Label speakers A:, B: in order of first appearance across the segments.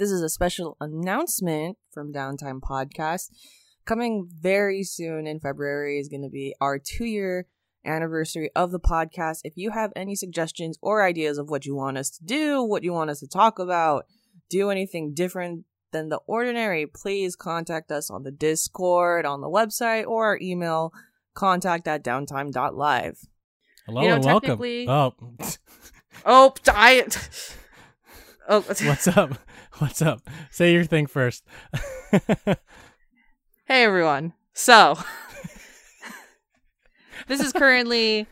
A: This is a special announcement from Downtime Podcast. Coming very soon in February is going to be our two year anniversary of the podcast. If you have any suggestions or ideas of what you want us to do, what you want us to talk about, do anything different than the ordinary, please contact us on the Discord, on the website, or our email contact at downtime.live.
B: Hello
A: You know,
B: and welcome.
A: technically-
B: Oh,
A: Oh, I. Oh,
B: what's up? What's up? Say your thing first.
A: hey everyone. So, this is currently.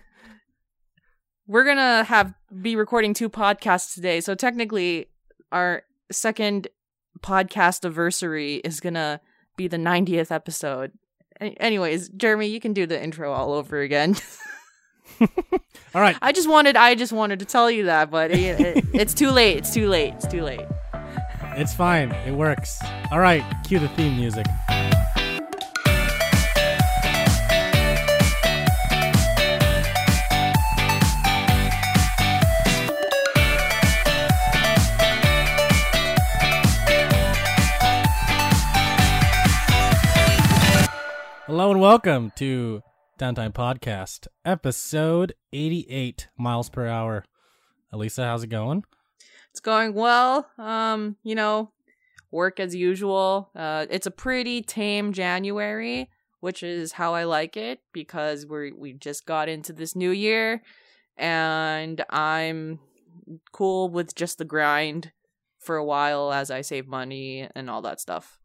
A: We're gonna have be recording two podcasts today, so technically, our second podcast anniversary is gonna be the 90th episode. Anyways, Jeremy, you can do the intro all over again.
B: All right.
A: I just wanted, I just wanted to tell you that, but it, it, it's too late. It's too late. It's too late.
B: It's fine. It works. All right. Cue the theme music. Hello and welcome to Downtime Podcast, episode 88 miles per hour. Elisa, how's it going?
A: It's going well. Um, you know, work as usual. Uh, it's a pretty tame January, which is how I like it because we we just got into this new year, and I'm cool with just the grind for a while as I save money and all that stuff.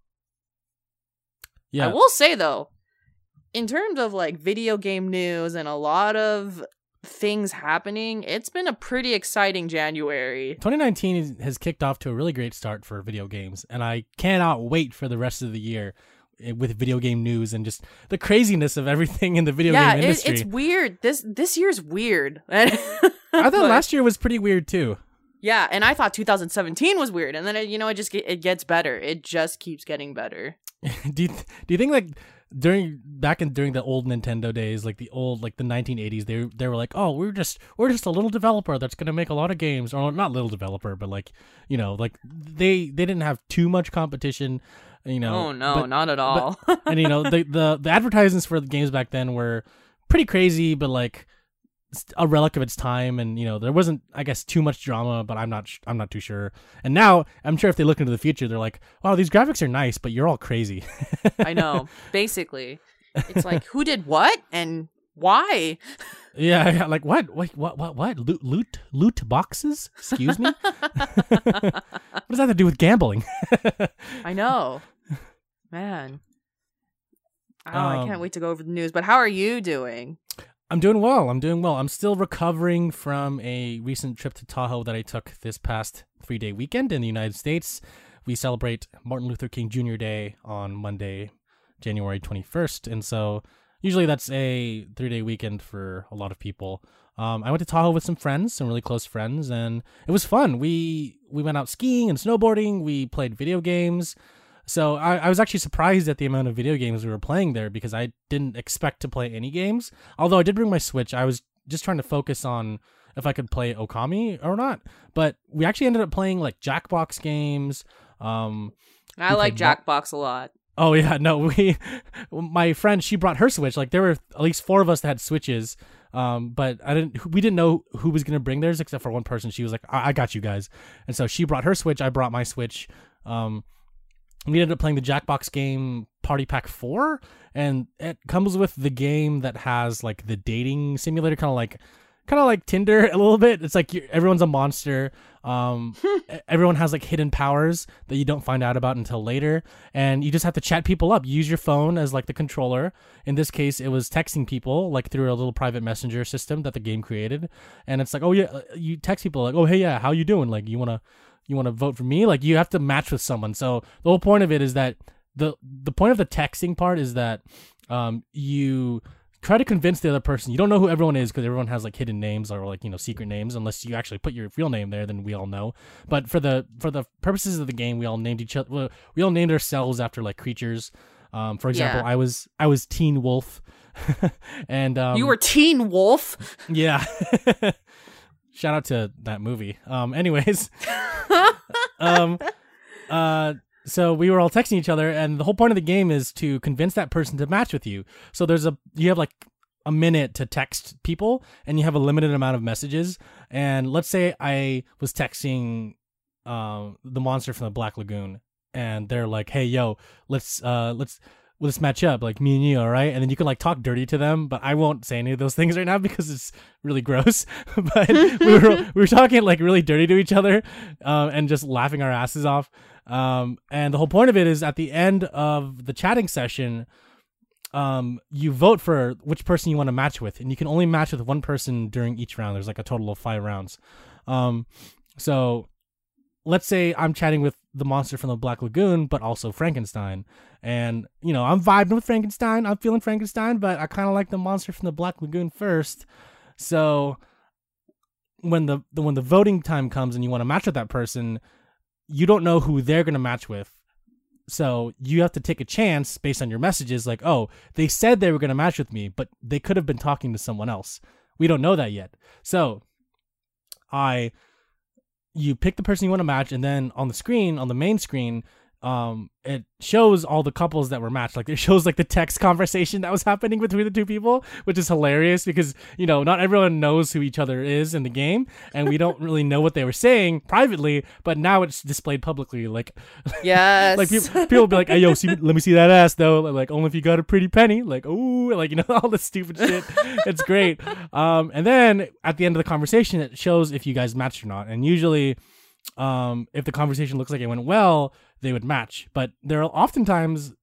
B: Yeah.
A: I will say though, in terms of like video game news and a lot of things happening, it's been a pretty exciting January.
B: 2019 is- has kicked off to a really great start for video games, and I cannot wait for the rest of the year eh, with video game news and just the craziness of everything in the video
A: yeah,
B: game
A: it,
B: industry.
A: it's weird. This this year's weird. I
B: thought last year was pretty weird too.
A: Yeah, and I thought 2017 was weird, and then it, you know it just it gets better. It just keeps getting better.
B: do you th- do you think like during back in during the old Nintendo days, like the old like the 1980s, they they were like, oh, we're just we're just a little developer that's gonna make a lot of games, or not little developer, but like you know like they they didn't have too much competition, you know.
A: oh no,
B: but-
A: not at all.
B: and you know the, the the advertisements for the games back then were pretty crazy but like a relic of its time and you know there wasn't i guess too much drama but i'm not sh- i'm not too sure and now i'm sure if they look into the future they're like wow these graphics are nice but you're all crazy
A: I know. Basically, it's like who did what and why.
B: yeah, yeah like what wait what what what loot loot loot boxes excuse me what does that have to do with gambling
A: I know, man. Oh, I
B: Um,
A: can't wait to go over the news. But how are you doing?
B: I'm doing well. I'm doing well. I'm still recovering from a recent trip to Tahoe that I took this past three day weekend in the United States. We celebrate Martin Luther King Jr. Day on Monday, January 21st. And so usually that's a three day weekend for a lot of people. Um, I went to Tahoe with some friends, some really close friends, and it was fun. We we went out skiing and snowboarding. We played video games. So I, I was actually surprised at the amount of video games we were playing there because I didn't expect to play any games. Although I did bring my Switch, I was just trying to focus on if I could play Okami or not. But we actually ended up playing like Jackbox games. Um,
A: I like Jackbox a lot.
B: oh yeah, no, we my friend she brought her Switch. Like there were at least four of us that had Switches. Um, but I didn't. We didn't know who was gonna bring theirs except for one person. She was like, "I, I got you guys," and so she brought her Switch. I brought my Switch. Um, we ended up playing the Jackbox game Party Pack 4 and it comes with the game that has like the dating simulator kind of like kind of like Tinder a little bit. It's like you everyone's a monster. Um everyone has like hidden powers that you don't find out about until later and you just have to chat people up. Use your phone as like the controller. In this case it was texting people like through a little private messenger system that the game created and it's like, "Oh yeah, uh, you text people like, "Oh hey yeah, how you doing? Like you want to you want to vote for me like you have to match with someone so the whole point of it is that the the point of the texting part is that um you try to convince the other person you don't know who everyone is because everyone has like hidden names or like you know secret names unless you actually put your real name there then we all know but for the for the purposes of the game we all named each other well, we all named ourselves after like creatures um for example
A: Yeah.
B: i was i was teen wolf and um
A: you were Teen Wolf.
B: yeah. Shout out to that movie. Um anyways, um uh, so we were all texting each other, and the whole point of the game is to convince that person to match with you. So there's a you have like a minute to text people, and you have a limited amount of messages. And let's say I was texting um, the monster from the Black Lagoon, and they're like, "Hey, yo, let's uh, let's." Let's match up, like me and you, all right? And then you can like talk dirty to them, but I won't say any of those things right now because it's really gross. but we were we were talking like really dirty to each other, um, and just laughing our asses off. Um, and the whole point of it is at the end of the chatting session, um, you vote for which person you want to match with, and you can only match with one person during each round. There's like a total of five rounds. Um, so let's say I'm chatting with the monster from the Black Lagoon, but also Frankenstein. And, you know, I'm vibing with Frankenstein. I'm feeling Frankenstein, but I kind of like the monster from the Black Lagoon first. So when the, the when the voting time comes and you want to match with that person, you don't know who they're going to match with. So you have to take a chance based on your messages like, "Oh, they said they were going to match with me, but they could have been talking to someone else." We don't know that yet. So I you pick the person you want to match and then on the screen on the main screen um it shows all the couples that were matched. Like it shows like the text conversation that was happening between the two people which is hilarious because you know not everyone knows who each other is in the game and we don't really know what they were saying privately but now it's displayed publicly. Like
A: yes.
B: like people, people be like hey yo see, let me see that ass though. Like only if you got a pretty penny. Like oh like you know all this stupid shit. It's great. Um and then at the end of the conversation it shows if you guys matched or not. And usually um if the conversation looks like it went well they would match. But they're oftentimes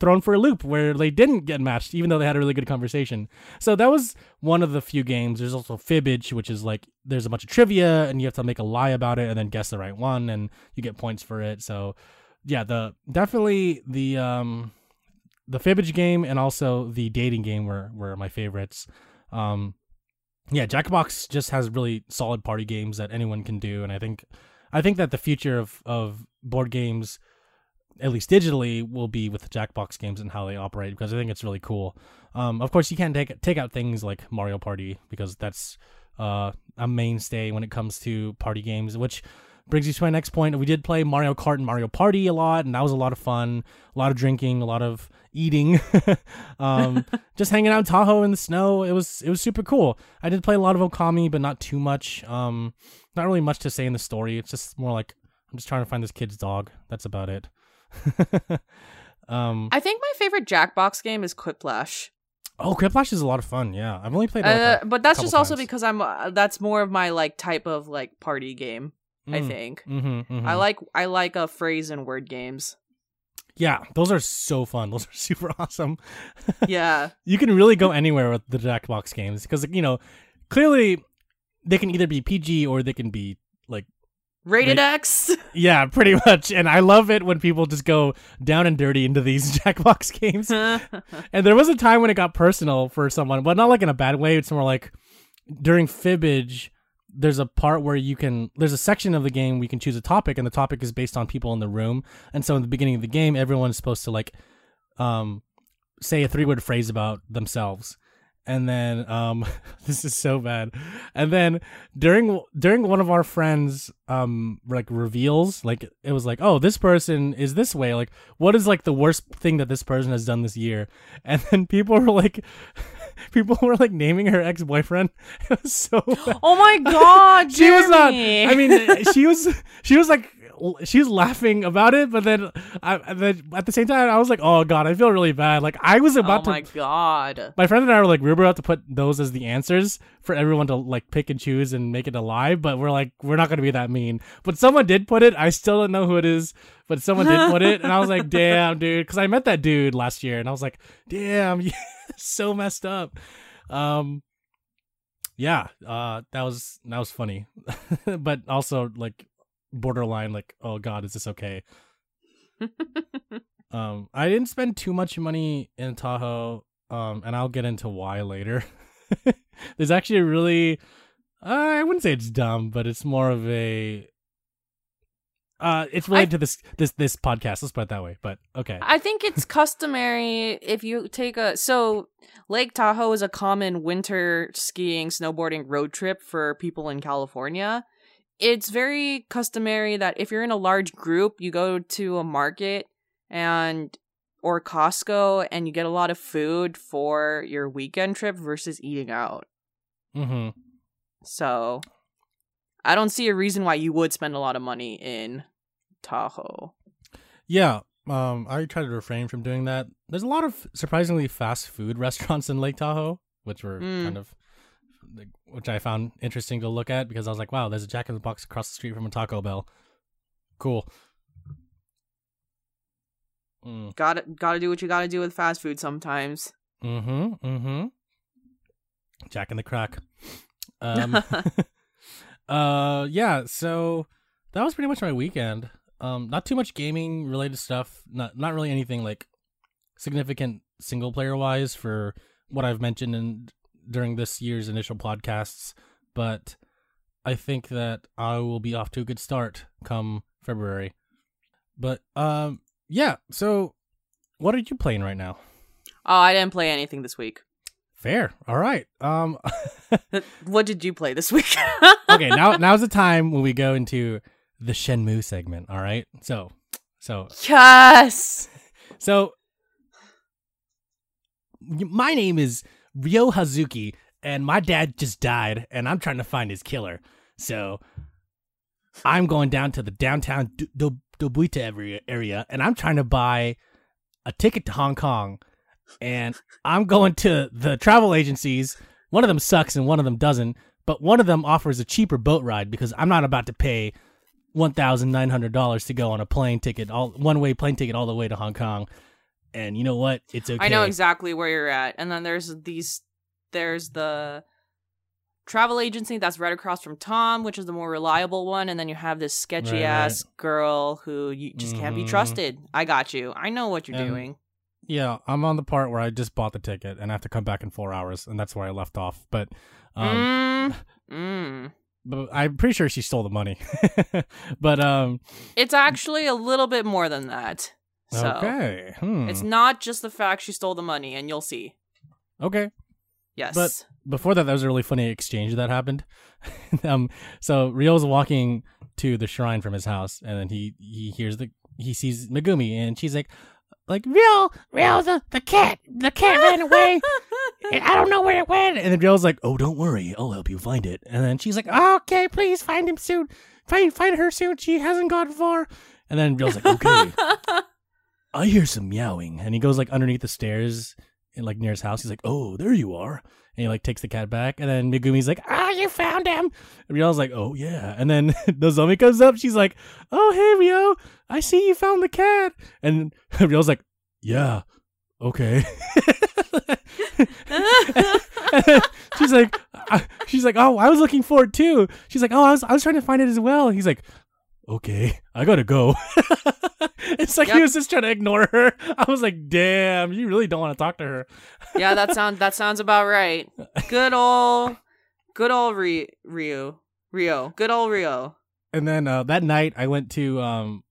B: thrown for a loop where they didn't get matched, even though they had a really good conversation. So that was one of the few games. There's also Fibbage, which is like there's a bunch of trivia and you have to make a lie about it and then guess the right one and you get points for it. So yeah, the definitely the um the Fibbage game and also the dating game were were my favorites. Um yeah, Jackbox just has really solid party games that anyone can do and I think I think that the future of of board games, at least digitally, will be with the Jackbox games and how they operate because I think it's really cool. Um, of course, you can't take take out things like Mario Party because that's uh, a mainstay when it comes to party games, which brings you to my next point. We did play Mario Kart and Mario Party a lot, and that was a lot of fun. A lot of drinking, a lot of eating, um, just hanging out in Tahoe in the snow. It was it was super cool. I did play a lot of Okami, but not too much. Um, not really much to say in the story. It's just more like I'm just trying to find this kid's dog. That's about it.
A: um, I think my favorite Jackbox game is Quiplash.
B: Oh, Quiplash is a lot of fun. Yeah, I've only played it,
A: like uh, but that's just also because I'm. Uh, that's more of my like type of like party game. Mm. I think. Mm-hmm, mm-hmm. I like I like a uh, phrase and word games.
B: Yeah, those are so fun. Those are super awesome.
A: yeah,
B: you can really go anywhere with the Jackbox games because you know clearly they can either be PG or they can be like
A: rated X.
B: Yeah, pretty much. And I love it when people just go down and dirty into these Jackbox games. and there was a time when it got personal for someone, but not like in a bad way. It's more like during Fibbage, there's a part where you can there's a section of the game where you can choose a topic and the topic is based on people in the room. And so in the beginning of the game, everyone's supposed to like um say a three word phrase about themselves. And then um this is so bad. And then during during one of our friends um like reveals like it was like oh this person is this way. Like what is like the worst thing that this person has done this year? And then people were like people were like naming her ex-boyfriend it was so bad.
A: oh my god
B: she was not i mean uh, she was she was like She was laughing about it, but then, I, then at the same time, I was like, oh god, I feel really bad. Like I was about oh to.
A: Oh my to, god.
B: My friend and I were like, we were about to put those as the answers for everyone to like pick and choose and make it alive, but we're like, we're not gonna be that mean. But someone did put it. I still don't know who it is, but someone did put it, and I was like, damn, dude, because I met that dude last year, and I was like, damn, so messed up. Um, yeah, uh, that was that was funny, but also like borderline like, oh god, is this okay? um, I didn't spend too much money in Tahoe, um, and I'll get into why later. There's actually a really, uh, I wouldn't say it's dumb, but it's more of a uh, it's related I, to this this this podcast. Let's put it that way. But okay.
A: I think it's customary if you take a so Lake Tahoe is a common winter skiing, snowboarding road trip for people in California it's very customary that if you're in a large group, you go to a market and or Costco and you get a lot of food for your weekend trip versus eating out.
B: Mm-hmm.
A: So I don't see a reason why you would spend a lot of money in Tahoe.
B: Yeah. Um, I try to refrain from doing that. There's a lot of surprisingly fast food restaurants in Lake Tahoe, which were
A: Mm.
B: kind of, which I found interesting to look at because I was like, wow, there's a Jack in the Box across the street from a Taco Bell. Cool. Mm.
A: Gotta gotta do what you gotta do with fast food sometimes.
B: Mm-hmm. Mm-hmm. Jack in the Crack. Um, uh, yeah. So that was pretty much my weekend. Um, not too much gaming related stuff. Not not really anything like significant single player wise for what I've mentioned in during this year's initial podcasts. But I think that I will be off to a good start come February. But um, yeah. So what are you playing right now?
A: Oh, I didn't play anything this week.
B: Fair. All right. Um.
A: What did you play this week?
B: okay. Now, now's the time when we go into the Shenmue segment. All right. So, so,
A: yes.
B: so, my name is Ryo Hazuki, and my dad just died, and I'm trying to find his killer. So, I'm going down to the downtown Do- Do- Dobuita area, and I'm trying to buy a ticket to Hong Kong, and I'm going to the travel agencies. One of them sucks and one of them doesn't, but one of them offers a cheaper boat ride because I'm not about to pay one thousand nine hundred dollars to go on a plane ticket, all one way plane ticket all the way to Hong Kong. And you know what? It's okay.
A: I know exactly where you're at. And then there's these there's the travel agency that's right across from Tom, which is the more reliable one, and then you have this sketchy
B: Right,
A: ass girl who you just can't be
B: Mhm.
A: trusted. I got you. I know what you're
B: And-
A: doing.
B: Yeah, I'm on the part where I just bought the ticket and I have to come back in four hours, and that's where I left off. But, um,
A: mm, mm.
B: but I'm pretty sure she stole the money. but um,
A: It's actually a little bit more than that. So
B: okay, hmm.
A: it's not just the fact she stole the money, and you'll see.
B: okay.
A: Yes.
B: But- before that, there was a really funny exchange that happened. um, so Ryo's walking to the shrine from his house, and then he he hears the he sees Megumi, and she's like, like Ryo, Ryo, the the cat, the cat ran away. and I don't know where it went. And then Ryo's like, oh, don't worry, I'll help you find it. And then she's like, okay, please find him soon. Find find her soon. She hasn't gone far. And then Ryo's like, okay. I hear some meowing, and he goes like underneath the stairs, in like near his house. He's like, "Oh, there you are," and he like takes the cat back, and then Megumi's like, "Ah, you found him." And Ryo's like, "Oh yeah," and then the zombie comes up. She's like, "Oh hey Ryo, I see you found the cat," and Ryo's like, "Yeah, okay." she's like, I, she's like, "Oh, I was looking for it too." She's like, "Oh, I was I was trying to find it as well." He's like, "Okay, I gotta go." it's like he was just trying to ignore her. I was like, "Damn, you really don't want to talk to her."
A: yeah, that sound that sounds about right. Good old, good old Ri- Ryo, Ryo, good old Ryo.
B: And then uh, that night, I went to um,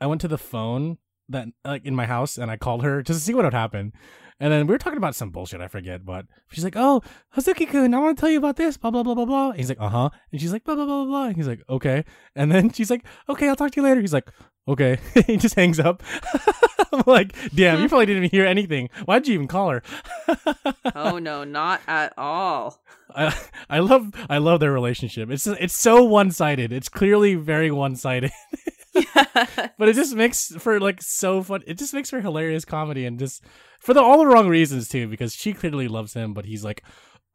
B: I went to the phone that like in my house, and I called her just to see what would happen. And then we were talking about some bullshit, I forget but She's like, "Oh, Hazuki-kun, I want to tell you about this." Blah blah blah blah blah. And he's like, "Uh huh." And she's like, "Blah blah blah blah blah." And he's like, "Okay." And then she's like, "Okay, I'll talk to you later." He's like, "Okay." he just hangs up. I'm like, "Damn, you probably didn't even hear anything. Why'd you even call her?"
A: Oh no, not at all.
B: I I love I love their relationship. It's it's so one sided. It's clearly very one sided. but it just makes for like so fun. It just makes for hilarious comedy and just for the all the wrong reasons too. Because she clearly loves him, but he's like,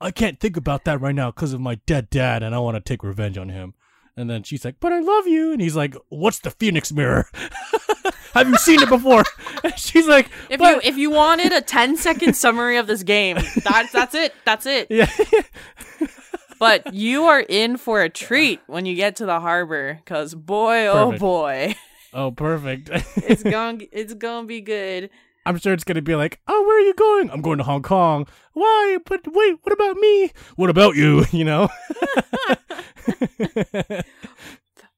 B: I can't think about that right now because of my dead dad, and I want to take revenge on him. And then she's like, "But I love you," and he's like, "What's the Phoenix Mirror? Have you seen it before?" And she's like,
A: If you if you wanted a 10 second summary of this game, that's that's it. That's it.
B: yeah,
A: But you are in for a treat when you get to the harbor cuz boy oh boy.
B: oh, perfect.
A: Oh, it's going to it's to be good.
B: I'm sure it's gonna be like, oh, where are you going? I'm going to Hong Kong. Why? But wait, what about me? What about you? You know?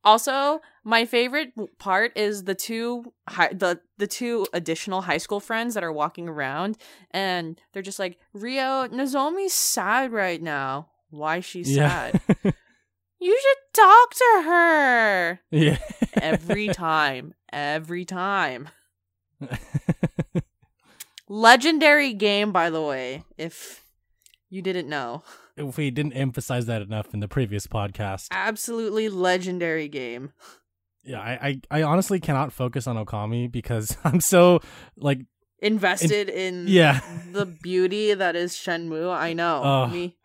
A: Also, my favorite part is the two hi- the the two additional high school friends that are walking around and they're just like, "Ryo, Nozomi's sad right now. Why she's
B: Yeah.
A: sad?" You should talk to her.
B: Yeah.
A: Every time. Every time. Legendary game, by the way, if you didn't know.
B: if we didn't emphasize that enough in the previous podcast.
A: Absolutely legendary game.
B: Yeah, I, I, I honestly cannot focus on Okami because I'm so like
A: Invested in
B: yeah.
A: the beauty that is Shenmue. I know. Me.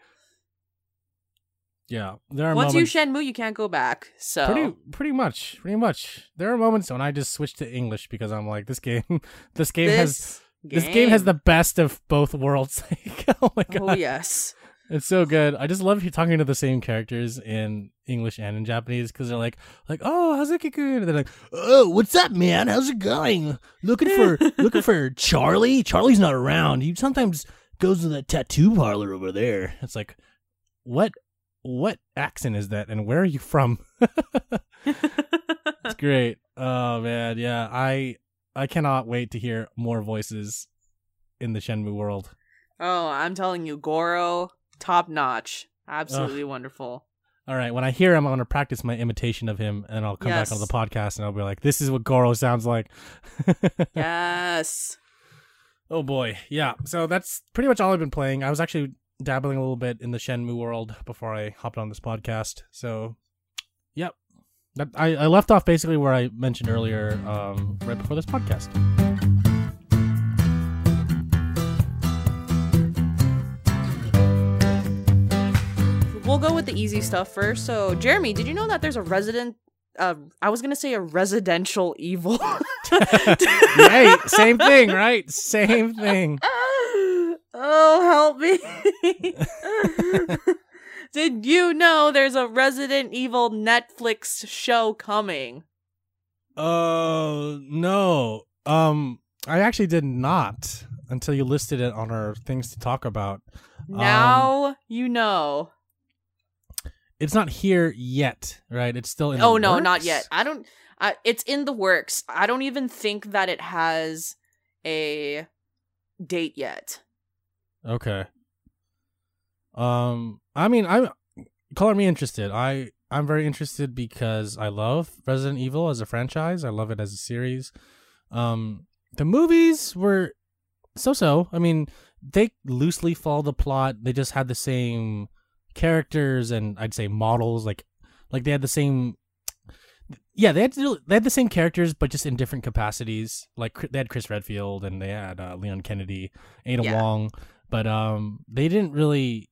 B: Yeah. There are
A: Once
B: moments
A: you Shenmue, you can't go back. So
B: pretty pretty much. Pretty much. There are moments when I just switch to English because I'm like this game this game has
A: this
B: this game has the best of both worlds. Oh my oh, god.
A: Oh yes.
B: It's so good. I just love you talking to the same characters in English and in Japanese because they're like, like, oh, Hazuki-kun. And they're like, oh, what's up, man? How's it going? Looking for looking for Charlie? Charlie's not around. He sometimes goes to that tattoo parlor over there. It's like, what what accent is that, and where are you from? it's great. Oh man, yeah. I I cannot wait to hear more voices in the Shenmue world.
A: Oh, I'm telling you, Goro, top notch. Absolutely wonderful.
B: All right, when I hear him, I'm gonna practice my imitation of him, and I'll come back on the podcast, and I'll be like, "This is what Goro sounds like."
A: Yes.
B: oh boy, yeah. So that's pretty much all I've been playing. I was actually dabbling a little bit in the Shenmue world before I hopped on this podcast. So, yep. I, I left off basically where I mentioned earlier, um, right before this podcast.
A: We'll go with the easy stuff first. So, Jeremy, did you know that there's a resident uh I was going to say a residential evil.
B: right, same thing, right? Same thing.
A: oh, help me. Did you know there's a Resident Evil Netflix show coming?
B: Uh, no. Um, I actually did not until you listed it on our things to talk about.
A: Now you know.
B: It's not here yet, right? It's still in.
A: Oh no, not yet. I don't. I, it's in the works. I don't even think that it has a date yet.
B: Okay. Um, I mean, I'm color me interested. I I'm very interested because I love Resident Evil as a franchise. I love it as a series. Um, the movies were so-so. I mean, they loosely follow the plot. They just had the same characters and I'd say models. Like, like they had the same. Yeah, they had to they had the same characters, but just in different capacities. Like they had Chris Redfield and they had uh, Leon Kennedy, Ada
A: Yeah.
B: Wong, but um, they didn't really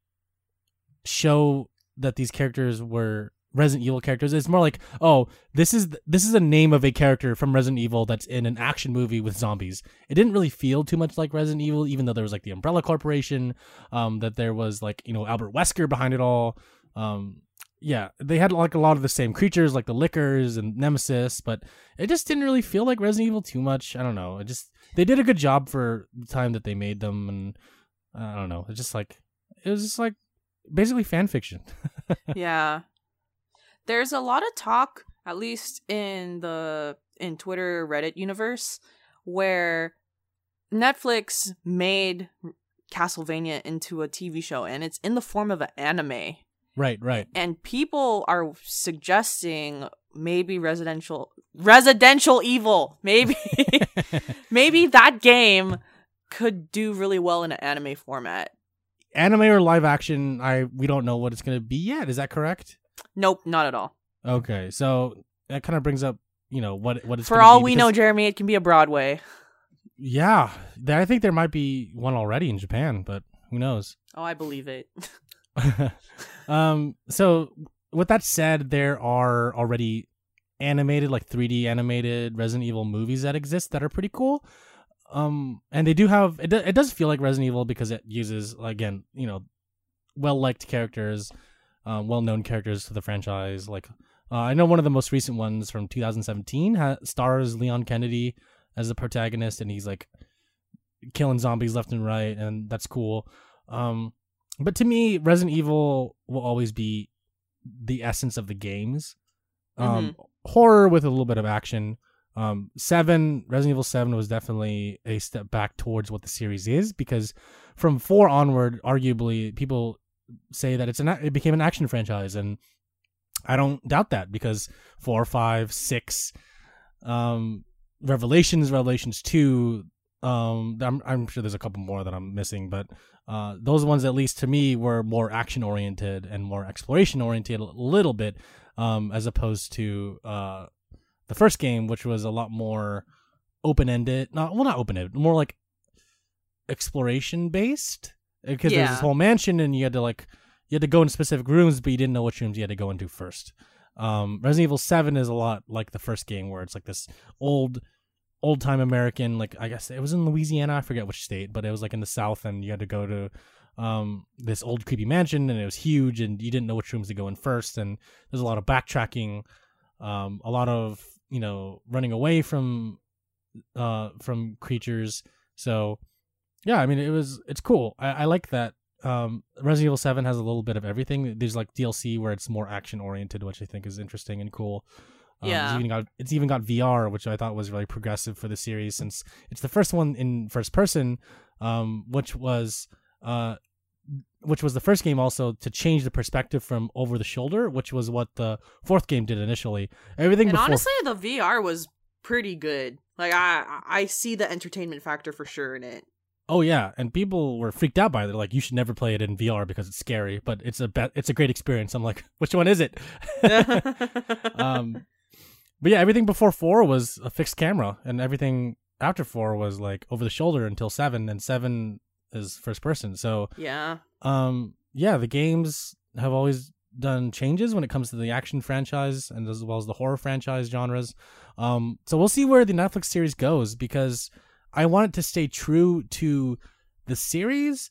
B: show that these characters were Resident Evil characters. It's more like, oh, this is this is a name of a character from Resident Evil that's in an action movie with zombies. It didn't really feel too much like Resident Evil, even though there was like the Umbrella Corporation, um, that there was like you know Albert Wesker behind it all. Um, yeah, they had like a lot of the same creatures, like the Lickers and Nemesis, but it just didn't really feel like Resident Evil too much. I don't know. It just they did a good job for the time that they made them, and I don't know. It's just like it was just like basically fan fiction.
A: yeah. There's a lot of talk, at least in the in Twitter Reddit universe, where Netflix made Castlevania into a TV show and it's in the form of an anime.
B: right, right.
A: And people are suggesting maybe residential residential evil. Maybe maybe that game could do really well in an anime format.
B: Anime or live action, I we don't know what it's gonna be yet. Is that correct?
A: Nope, not at all.
B: Okay, so that kind of brings up, you know, what what it's
A: For all we
B: because-
A: know, Jeremy, it can be a Broadway.
B: Yeah, I think there might be one already in Japan, but who knows?
A: Oh, I believe it.
B: um, so with that said, there are already animated, like 3D animated Resident Evil movies that exist that are pretty cool. Um, and they do have it. do- It does feel like Resident Evil because it uses again, you know, well liked characters, um, well known characters to the franchise. Like uh, I know one of the most recent ones from 2017 ha- stars Leon Kennedy as the protagonist, and he's like killing zombies left and right, and that's cool. Um, but to me, Resident Evil will always be the essence of the games. Um, Horror with a little bit of action. Um, seven Resident Evil Seven was definitely a step back towards what the series is because from four onward, arguably, people say that it's an it became an action franchise, and I don't doubt that because four, five, six, um, Revelations, Revelations two. Um, I'm I'm sure there's a couple more that I'm missing, but uh, those ones at least to me were more action oriented and more exploration oriented a little bit, um, as opposed to uh, the first game, which was a lot more open ended. Not well, not open ended, more like exploration based because there's this whole mansion and you had to like you had to go in specific rooms, but you didn't know which rooms you had to go into first. Um, Resident Evil Seven is a lot like the first game, where it's like this old, old time American. Like I guess it was in Louisiana, I forget which state, but it was like in the South, and you had to go to um this old creepy mansion, and it was huge, and you didn't know which rooms to go in first, and there's a lot of backtracking, um, a lot of you know running away from, uh, from creatures. So, yeah, I mean it was it's cool. I, I like that um Resident Evil 7 has a little bit of everything. There's like DLC where it's more action oriented, which I think is interesting and cool. Um,
A: Yeah.
B: It's even got it's even got VR, which I thought was really progressive for the series since it's the first one in first person, um, which was uh which was the first game also to change the perspective from over the shoulder, which was what the fourth game did initially. Everything
A: And
B: before
A: honestly, the VR was pretty good. Like I I see the entertainment factor for sure in it.
B: Oh yeah, and people were freaked out by it. They're like, "You should never play it in VR because it's scary." But it's a be- it's a great experience. I'm like, which one is it? um, but yeah, everything before four was a fixed camera, and everything after four was like over the shoulder until seven, and seven is first person. So
A: yeah.
B: um, yeah, the games have always done changes when it comes to the action franchise and as well as the horror franchise genres. Um, so we'll see where the Netflix series goes because I want it to stay true to the series.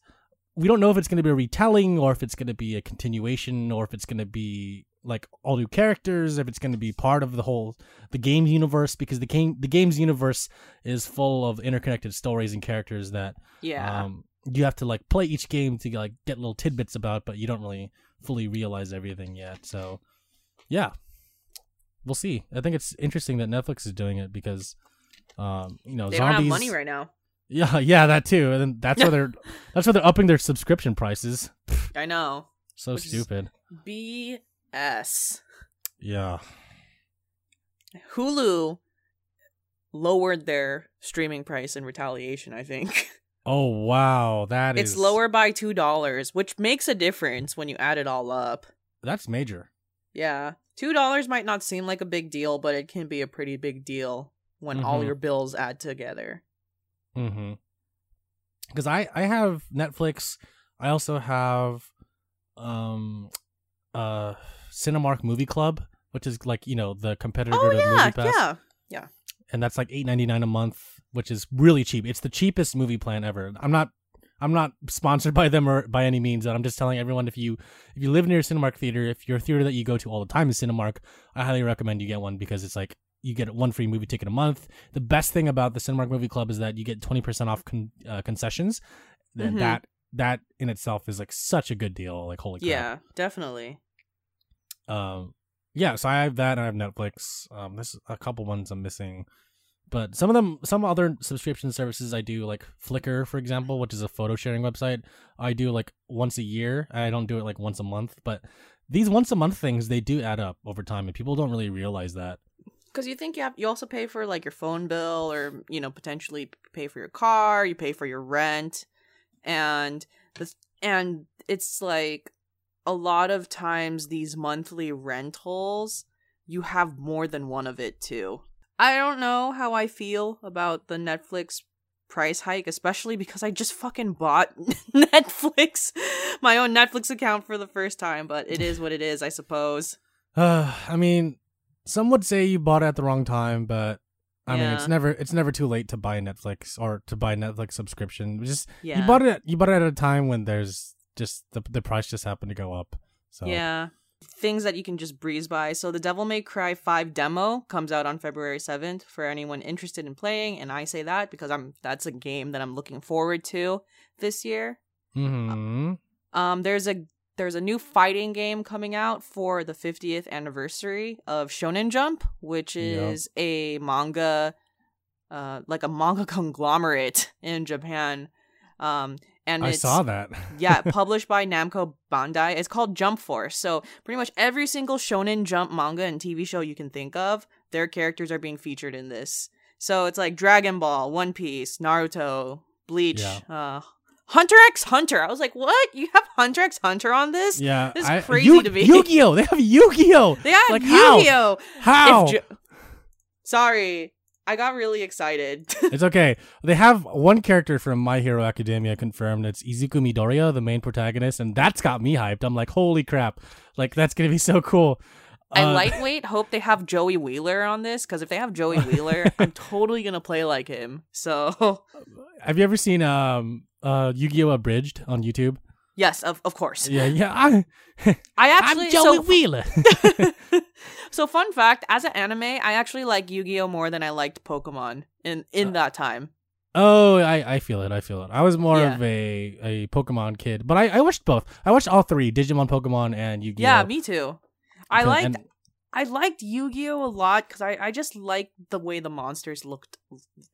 B: We don't know if it's going to be a retelling or if it's going to be a continuation or if it's going to be like all new characters, if it's going to be part of the whole the game universe because the game the game's universe is full of interconnected stories and characters that
A: Yeah.
B: um, you have to like play each game to like get little tidbits about, but you don't really fully realize everything yet. So, yeah, we'll see. I think it's interesting that Netflix is doing it because, um, you know,
A: they don't have money right now.
B: Yeah, yeah, that too. And then that's why they're that's why they're upping their subscription prices.
A: I know.
B: So
A: Which
B: stupid.
A: BS.
B: Yeah.
A: Hulu lowered their streaming price in retaliation, I think.
B: Oh wow, that is
A: It's lower by $2, which makes a difference when you add it all up.
B: That's major.
A: Yeah. $2 might not seem like a big deal, but it can be a pretty big deal when all
B: Mhm.
A: your bills add together.
B: Mm-hmm. Because I I have Netflix. I also have um uh Cinemark Movie Club, which is like you know the competitor
A: Oh
B: to
A: yeah,
B: MoviePass, yeah.
A: Yeah,
B: and that's like eight ninety nine a month, which is really cheap. It's the cheapest movie plan ever. I'm not. I'm not sponsored by them or by any means. I'm just telling everyone if you if you live near a Cinemark theater, if your theater that you go to all the time is Cinemark, I highly recommend you get one because it's like you get one free movie ticket a month. The best thing about the Cinemark Movie Club is that you get 20% off con- uh, concessions. Then
A: Mhm.
B: that that in itself is like such a good deal. Like holy crap.
A: Yeah, definitely.
B: Um, yeah. So I have that. and I have Netflix. Um, there's a couple ones I'm missing, but some of them, some other subscription services I do, like Flickr, for example, which is a photo sharing website. I do like once a year. I don't do it like once a month, but these once a month things they do add up over time, and people don't really realize that.
A: Because you think you have, you also pay for like your phone bill, or you know potentially pay for your car, you pay for your rent, and this and it's like a lot of times these monthly rentals, you have more than one of it too. I don't know how I feel about the Netflix price hike, especially because I just fucking bought Netflix, my own Netflix account for the first time. But it is what it is, I suppose.
B: Uh, I mean, some would say you bought it at the wrong time, but I mean, it's never it's never too late to buy Netflix or to buy Netflix subscription. Just
A: Yeah.
B: you bought it you bought it at a time when there's just the the price just happened to go up. So
A: Yeah. Things that you can just breeze by. So the Devil May Cry 5 demo comes out on February 7th for anyone interested in playing, and I say that because I'm that's a game that I'm looking forward to this year.
B: hmm
A: Um there's a there's a new fighting game coming out for the 50th anniversary of Shonen Jump, which
B: Yep.
A: is a manga uh like a manga conglomerate in Japan. Um and
B: I saw that.
A: yeah, published by Namco Bandai. It's called Jump Force. So pretty much every single Shonen Jump manga and TV show you can think of, their characters are being featured in this. So it's like Dragon Ball, One Piece, Naruto, Bleach,
B: Yeah.
A: uh, Hunter x Hunter. I was like, what? You have Hunter x Hunter on this?
B: Yeah,
A: This is
B: I-
A: crazy
B: Yu-
A: to me.
B: Yu-Gi-Oh! They have Yu-Gi-Oh!
A: They have
B: Like, how?
A: Yu-Gi-Oh!
B: How?
A: If Jo- Sorry, I got really excited.
B: it's okay. They have one character from My Hero Academia confirmed. It's Izuku Midoriya, the main protagonist, and that's got me hyped. I'm like, holy crap! Like that's gonna be so cool.
A: I
B: Uh,
A: lightweight hope they have Joey Wheeler on this because if they have Joey Wheeler, I'm totally gonna play like him. So
B: Have you ever seen um uh Yu-Gi-Oh! Abridged on YouTube?
A: Yes, of of course.
B: Yeah, yeah. I,
A: I actually
B: I'm Joey
A: so
B: Wheeler.
A: so fun fact: as an anime, I actually like Yu-Gi-Oh more than I liked Pokemon in in uh, that time.
B: oh, I, I feel it. I feel it. I was more
A: Yeah.
B: of a a Pokemon kid, but I, I watched both. I watched all three: Digimon, Pokemon, and Yu-Gi-Oh!
A: Yeah, me too. I liked
B: and-
A: I liked Yu-Gi-Oh a lot because I I just liked the way the monsters looked.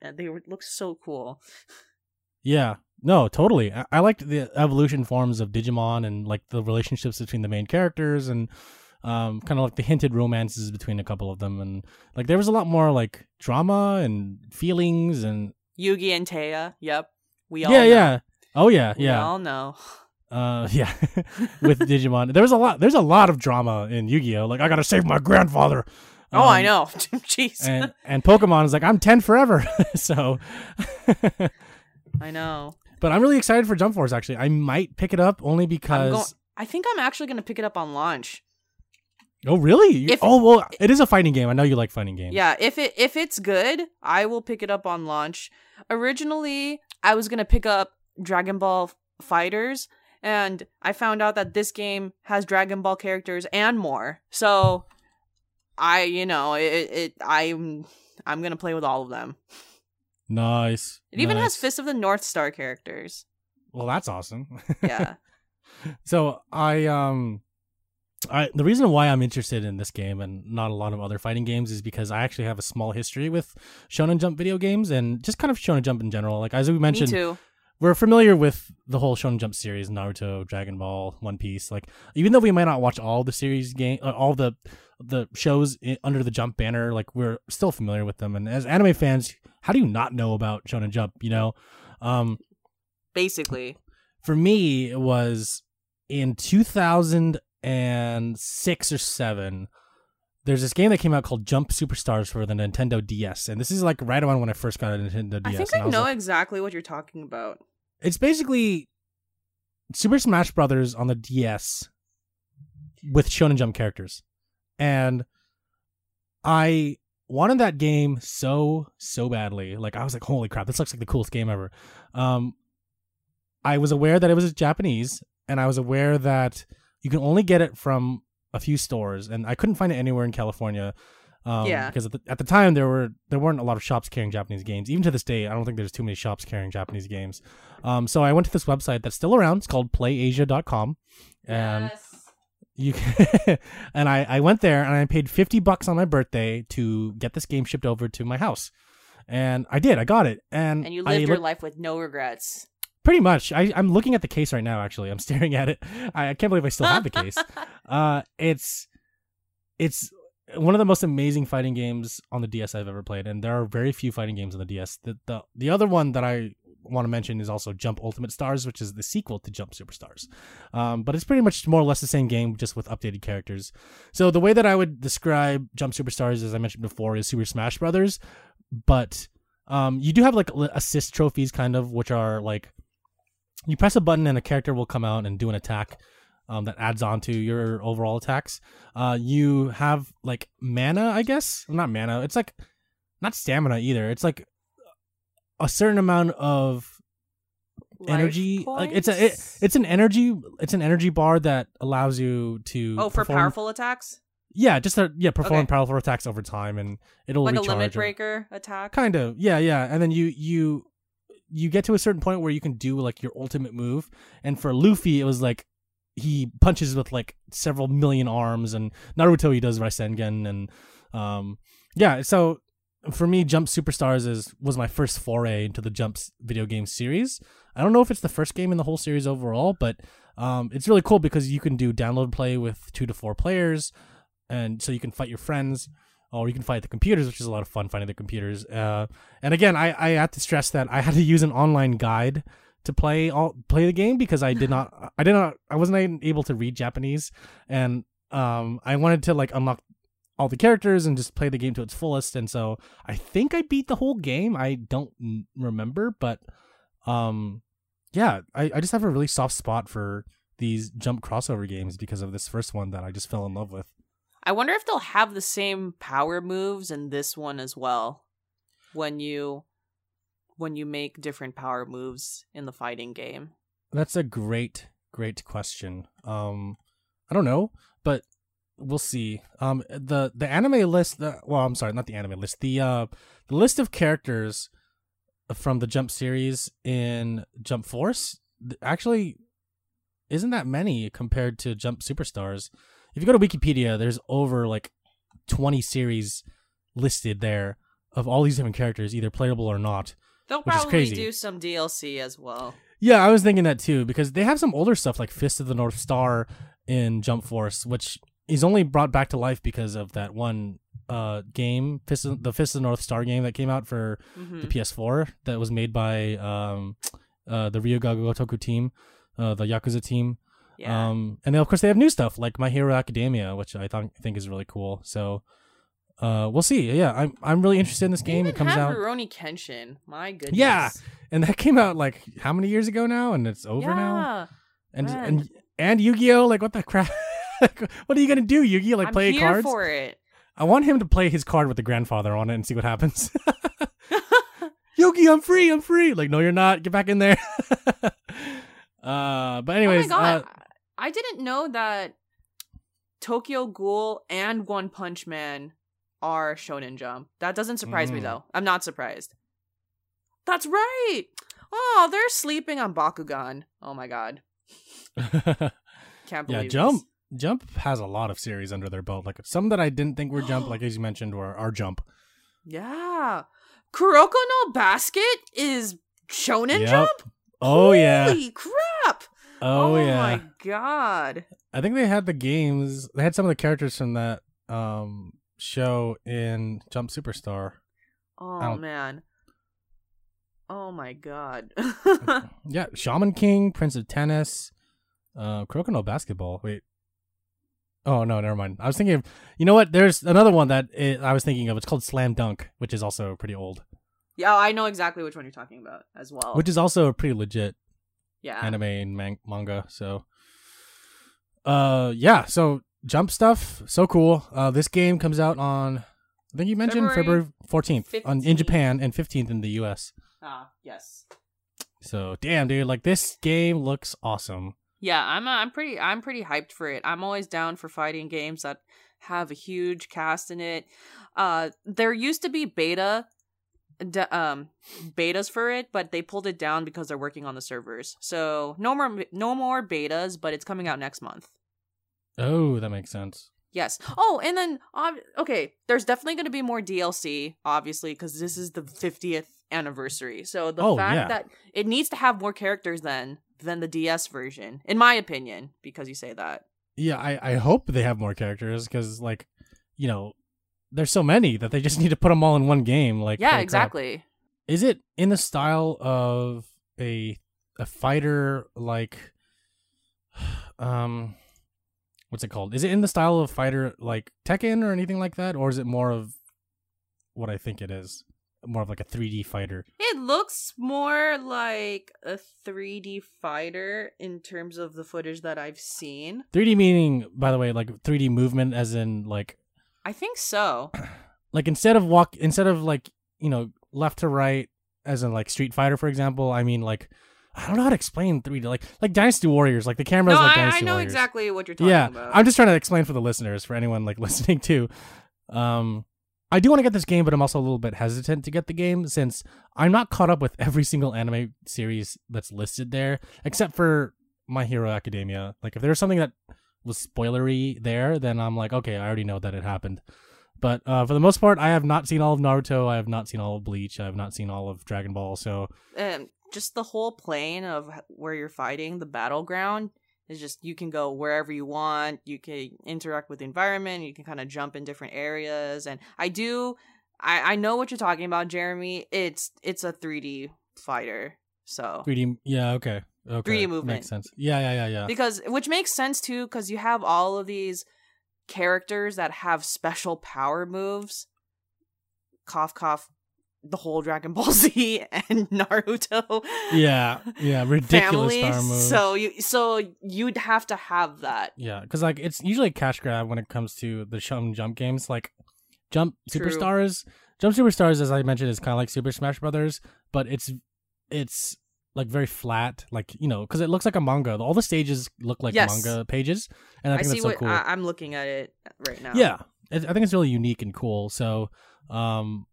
A: They were looked so cool.
B: Yeah. No, totally. I, I liked the evolution forms of Digimon and like the relationships between the main characters and um kind of like the hinted romances between a couple of them and like there was a lot more like drama and feelings and
A: Yugi and Téa. Yep, we all
B: yeah,
A: know.
B: yeah. Oh yeah, yeah We
A: all know.
B: Uh yeah. With Digimon. There was a lot there's a lot of drama in Yu-Gi-Oh! Like I got to save my grandfather.
A: Oh, I
B: Um,
A: know. Jeez,
B: And and Pokemon is like I'm 10 forever. so
A: I know.
B: But I'm really excited for Jump Force actually. I might pick it up only because
A: going. I think I'm actually gonna pick it up on launch.
B: Oh really?
A: If-
B: oh well, it is a fighting game. I know you like fighting games.
A: Yeah, if it if it's good, I will pick it up on launch. Originally, I was gonna pick up Dragon Ball FighterZ, and I found out that this game has Dragon Ball characters and more. So, I you know it, it I'm I'm gonna play with all of them.
B: Nice.
A: It even has. Fist of the North Star characters.
B: Well, that's awesome.
A: Yeah,
B: so I um, I the reason why I'm interested in this game and not a lot of other fighting games is because I actually have a small history with Shonen Jump video games and just kind of Shonen Jump in general. Like as we
A: me
B: mentioned, we're familiar with the whole Shonen Jump series, Naruto, Dragon Ball, One Piece. Like even though we might not watch all the series game, uh, all the the shows under the Jump banner, like we're still familiar with them. And as anime fans, how do you not know about Shonen Jump? You know, um,
A: Basically,
B: for me, it was in 2006 or seven. There's this game that came out called Jump Superstars for the Nintendo DS, and this is like right around when I first got a Nintendo DS.
A: I think
B: and
A: I know
B: like-
A: exactly what you're talking about.
B: it's basically Super Smash Brothers on the DS with Shonen Jump characters. And I wanted that game so so badly. Like I was like, holy crap, this looks like the coolest game ever. Um I was aware that it was Japanese and I was aware that you can only get it from a few stores and I couldn't find it anywhere in California. Um,
A: Yeah.
B: because at the, at the time there were there weren't a lot of shops carrying Japanese games. Even to this day, I don't think there's too many shops carrying Japanese games. Um, so I went to this website that's still around. It's called PlayAsia.com, and you can, and I I went there and I paid fifty bucks on my birthday to get this game shipped over to my house, and I did. I got it, and
A: and you
B: I
A: lived your
B: looked-
A: life with no regrets.
B: Pretty much. I, I'm looking at the case right now. Actually, I'm staring at it. I, I can't believe I still have the case. Uh, it's it's one of the most amazing fighting games on the DS I've ever played, and there are very few fighting games on the DS. The the, the other one that I want to mention is also Jump Ultimate Stars, which is the sequel to Jump Superstars. Um, but it's pretty much more or less the same game, just with updated characters. So the way that I would describe Jump Superstars, as I mentioned before, is Super Smash Brothers, but um, you do have like assist trophies, kind of, which are like you press a button and a character will come out and do an attack um, that adds on to your overall attacks. Uh, you have like mana, I guess. Not mana. It's like not stamina either. It's like a certain amount of energy. Like it's a it, it's an energy it's an energy bar that allows you to
A: oh for
B: perform-
A: powerful attacks
B: Yeah, just to yeah perform
A: Okay.
B: powerful attacks over time, and it'll
A: like a limit breaker attack.
B: Kind of, yeah, yeah. And then you you you get to a certain point where you can do like your ultimate move. And for Luffy, it was like he punches with like several million arms, and Naruto he does Rasengan, and um yeah. So for me, Jump Superstars is was my first foray into the Jumps video game series. I don't know if it's the first game in the whole series overall, but um, it's really cool because you can do download play with two to four players, and so you can fight your friends, or you can fight the computers, which is a lot of fun fighting the computers. Uh, and again, I I had to stress that I had to use an online guide to play all play the game because I did not I did not I wasn't able to read Japanese, and um I wanted to like unlock all the characters and just play the game to its fullest and so i think i beat the whole game i don't n- remember but um yeah I, I just have a really soft spot for these jump crossover games because of this first one that i just fell in love with
A: I wonder if they'll have the same power moves in this one as well. When you when you make different power moves in the fighting game.
B: that's a great great question um i don't know we'll see um the the anime list the, well i'm sorry not the anime list the uh the list of characters from the jump series in jump force actually isn't that many compared to jump superstars if you go to wikipedia there's over like 20 series listed there of all these different characters either playable or not
A: They'll
B: Which is
A: probably
B: crazy.
A: do some DLC as well.
B: Yeah, I was thinking that too because they have some older stuff like Fist of the North Star in Jump Force, which is only brought back to life because of that one uh game, Fist of, the Fist of the North Star game that came out for
A: hmm
B: the PS4 that was made by um uh the Ryu Ga Gotoku team, uh the Yakuza team.
A: Yeah.
B: Um and then of course they have new stuff like My Hero Academia, which I th- think is really cool. So uh we'll see. Yeah, I'm I'm really interested in this game. It comes out
A: Rurouni Kenshin. My goodness.
B: Yeah, and that came out like how many years ago now and it's over
A: yeah.
B: now and
A: Man.
B: and and Yu-Gi-Oh like what the crap what are you gonna do Yu-Gi-Oh like
A: I'm
B: play
A: here
B: cards
A: for it.
B: I want him to play his card with the grandfather on it and see what happens Yugi I'm free I'm free like no you're not get back in there uh but anyways
A: oh my god,
B: uh,
A: I didn't know that Tokyo Ghoul and One Punch Man are Shonen Jump. That doesn't surprise me
B: Mm.
A: though. I'm not surprised. That's right. Oh, they're sleeping on Bakugan. Oh my god, can't
B: yeah
A: believe.
B: Jump
A: this.
B: Jump has a lot of series under their belt like some that I didn't think were Jump like as you mentioned were are Jump
A: Yeah, Kuroko no Basket is Shonen
B: Yep.
A: Jump.
B: oh yeah
A: Holy crap!
B: oh, yeah
A: my god.
B: I think they had the games. They had some of the characters from that um show in Jump Superstar.
A: Oh man. Oh my god.
B: Yeah, Shaman King, Prince of Tennis, uh, Kuroko no Basketball. Wait. Oh no, never mind. I was thinking of. You know what? There's another one that i I was thinking of. It's called Slam Dunk, which is also pretty old.
A: yeah, I know exactly which one you're talking about as well.
B: Which is also a pretty legit
A: yeah.
B: anime and man- manga. So, uh, yeah. So Jump stuff, so cool. Uh, this game comes out on. I think you mentioned
A: February
B: February 14th on, in Japan and 15th in the US.
A: Ah, yes.
B: So damn, dude, like this game looks awesome.
A: Yeah, I'm uh, I'm pretty I'm pretty hyped for it. I'm always down for fighting games that have a huge cast in it. Uh there used to be beta d- um betas for it, but they pulled it down because they're working on the servers. So no more no more betas, but it's coming out next month.
B: Oh, that makes sense.
A: Yes. Oh, and then okay, there's definitely going to be more DLC, obviously, because this is the 50th anniversary. So the
B: Oh,
A: fact
B: yeah.
A: that it needs to have more characters then than the DS version, in my opinion, because you say that.
B: Yeah, I I hope they have more characters because like, you know, there's so many that they just need to put them all in one game. Like,
A: yeah,
B: holy crap.
A: exactly.
B: Is it in the style of a a fighter like, um, what's it called? Is it in the style of fighter like Tekken or anything like that, or is it more of what I think it is? More of like a 3D fighter.
A: It looks more like a 3D fighter in terms of the footage that I've seen.
B: 3D meaning, by the way, like 3D movement, as in like
A: I think so.
B: like instead of walk instead of like you know left to right as in like Street Fighter for example. I mean like I don't know how to explain 3D like like Dynasty Warriors. Like the cameras
A: no,
B: like
A: I, I know
B: Warriors.
A: exactly what you're talking
B: yeah,
A: about.
B: I'm just trying to explain for the listeners, for anyone like listening to Um, I do want to get this game, but I'm also a little bit hesitant to get the game since I'm not caught up with every single anime series that's listed there, except for My Hero Academia. Like, if there's something that was spoilery there, then I'm like, okay, I already know that it happened. But uh, for the most part, I have not seen all of Naruto. I have not seen all of Bleach. I have not seen all of Dragon Ball. So
A: um, just the whole plane of where you're fighting, the battleground is just you can go wherever you want. You can interact with the environment. You can kind of jump in different areas. And I do, I I know what you're talking about, Jeremy. It's it's a 3D fighter, so
B: 3D. Yeah. Okay. Okay.
A: 3D movement.
B: makes sense. Yeah. Yeah. Yeah. Yeah.
A: because which makes sense too because you have all of these characters that have special power moves cough cough the whole dragon ball z and naruto
B: yeah. Yeah. Ridiculous moves.
A: so you so you'd have to have that
B: Yeah, because like it's usually a cash grab when it comes to the shonen jump games. Like Jump
A: True.
B: Superstars, Jump Superstars, as I mentioned, is kind of like Super Smash Brothers, but it's it's like very flat, like you know, because it looks like a manga. All the stages look like
A: Yes.
B: manga pages, and I
A: i,
B: think that's so
A: what
B: cool.
A: I, i'm looking at it right now
B: yeah, I think it's really unique and cool. So, um,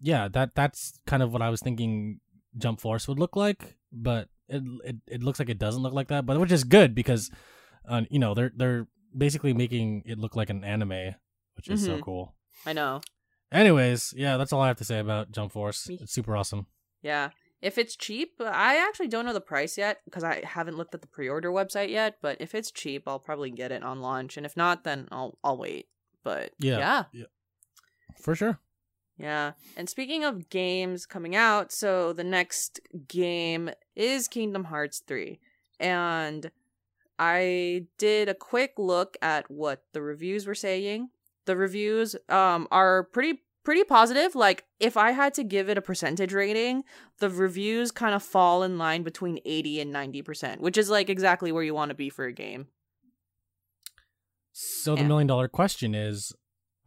B: yeah, that that's kind of what I was thinking Jump Force would look like, but it it, it looks like it doesn't look like that, but which is good because, uh, you know, they're they're basically making it look like an anime, which is so
A: Mhm.
B: cool.
A: i know
B: Anyways, yeah, that's all I have to say about Jump Force. It's super awesome.
A: yeah if it's cheap i actually don't know the price yet because i haven't looked at the pre-order website yet but if it's cheap i'll probably get it on launch and if not then i'll i'll wait but
B: Yeah.
A: yeah
B: For sure.
A: Yeah. And speaking of games coming out, so the next game is Kingdom Hearts 3. And I did a quick look at what the reviews were saying. The reviews um are pretty pretty positive. Like if I had to give it a percentage rating, the reviews kind of fall in line between 80 and 90%, which is like exactly where you want to be for a game.
B: So the
A: Yeah.
B: million dollar question is,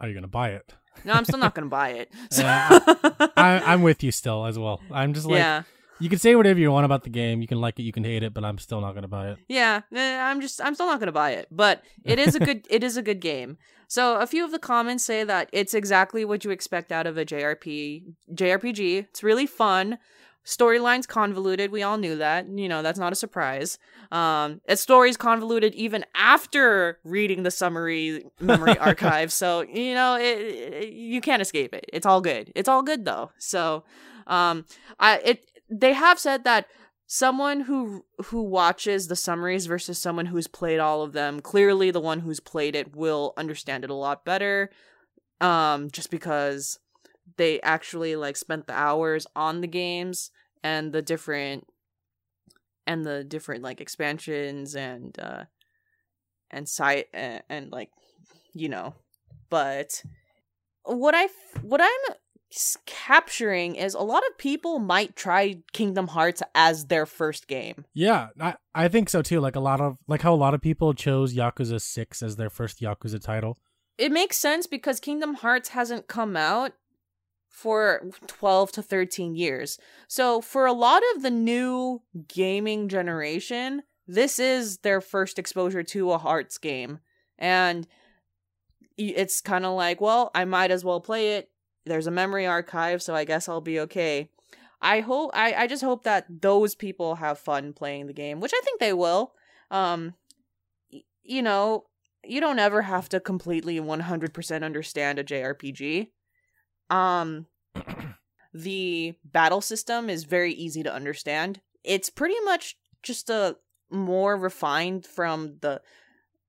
B: are you gonna buy it?
A: No, I'm still not going to buy it. So-
B: Yeah. I, I'm with you still as well. I'm just like,
A: yeah.
B: you can say whatever you want about the game. You can like it, you can hate it, but I'm still not gonna buy it.
A: Yeah, I'm just I'm still not gonna buy it, but it is a good it is a good game. So a few of the comments say that it's exactly what you expect out of a JRP JRPG. It's really fun. Storyline's convoluted. We all knew that. You know that's not a surprise. Um, its story's convoluted even after reading the summary memory archive. So you know it, it- you can't escape it. It's all good. It's all good though. So, um, I it they have said that someone who who watches the summaries versus someone who's played all of them clearly the one who's played it will understand it a lot better um just because they actually like spent the hours on the games and the different and the different like expansions and uh and site and, and like you know but what i what i'm capturing is a lot of people might try Kingdom Hearts as their first game.
B: Yeah, I I think so too. Like a lot of like how a lot of people chose Yakuza Six as their first Yakuza title.
A: It makes sense because Kingdom Hearts hasn't come out for 12 to 13 years. So for a lot of the new gaming generation, this is their first exposure to a Hearts game. And it's kind of like, well, I might as well play it. There's a memory archive, so I guess I'll be okay. I hope I, I just hope that those people have fun playing the game, which I think they will. Um y- you know, you don't ever have to completely 100% understand a JRPG. Um the battle system is very easy to understand. It's pretty much just a more refined from the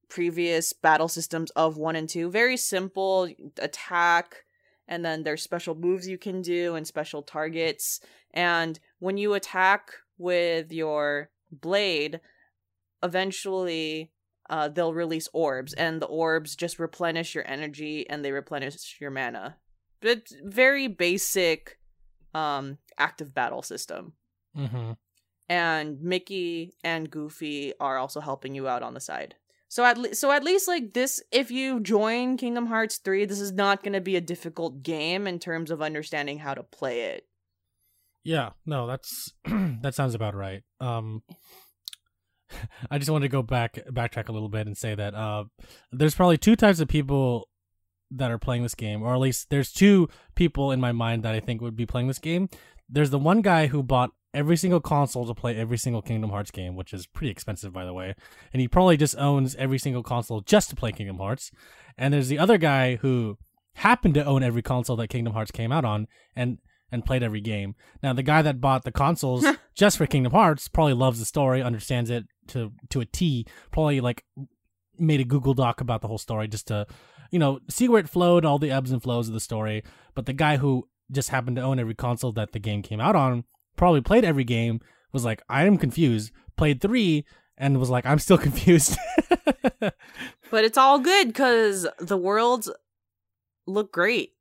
A: previous battle systems of 1 and 2. Very simple attack and then there's special moves you can do and special targets and when you attack with your blade eventually uh, they'll release orbs, and the orbs just replenish your energy and they replenish your mana. But very basic um, active battle system.
B: Mm-hmm.
A: And Mickey and Goofy are also helping you out on the side. So at le- so at least like this, if you join Kingdom Hearts three, this is not going to be a difficult game in terms of understanding how to play it.
B: Yeah, no, that's that sounds about right. Um I just wanted to go back backtrack a little bit and say that uh there's probably two types of people that are playing this game, or at least there's two people in my mind that I think would be playing this game. There's the one guy who bought every single console to play every single Kingdom Hearts game, which is pretty expensive, by the way. And he probably just owns every single console just to play Kingdom Hearts. And there's the other guy who happened to own every console that Kingdom Hearts came out on and and played every game. Now, the guy that bought the consoles just for Kingdom Hearts probably loves the story, understands it to to a T. Probably like made a Google Doc about the whole story just to, you know, see where it flowed, all the ebbs and flows of the story. But the guy who just happened to own every console that the game came out on, probably played every game, was like, I am confused. Played three and was like, I'm still confused.
A: but it's all good because the worlds look great.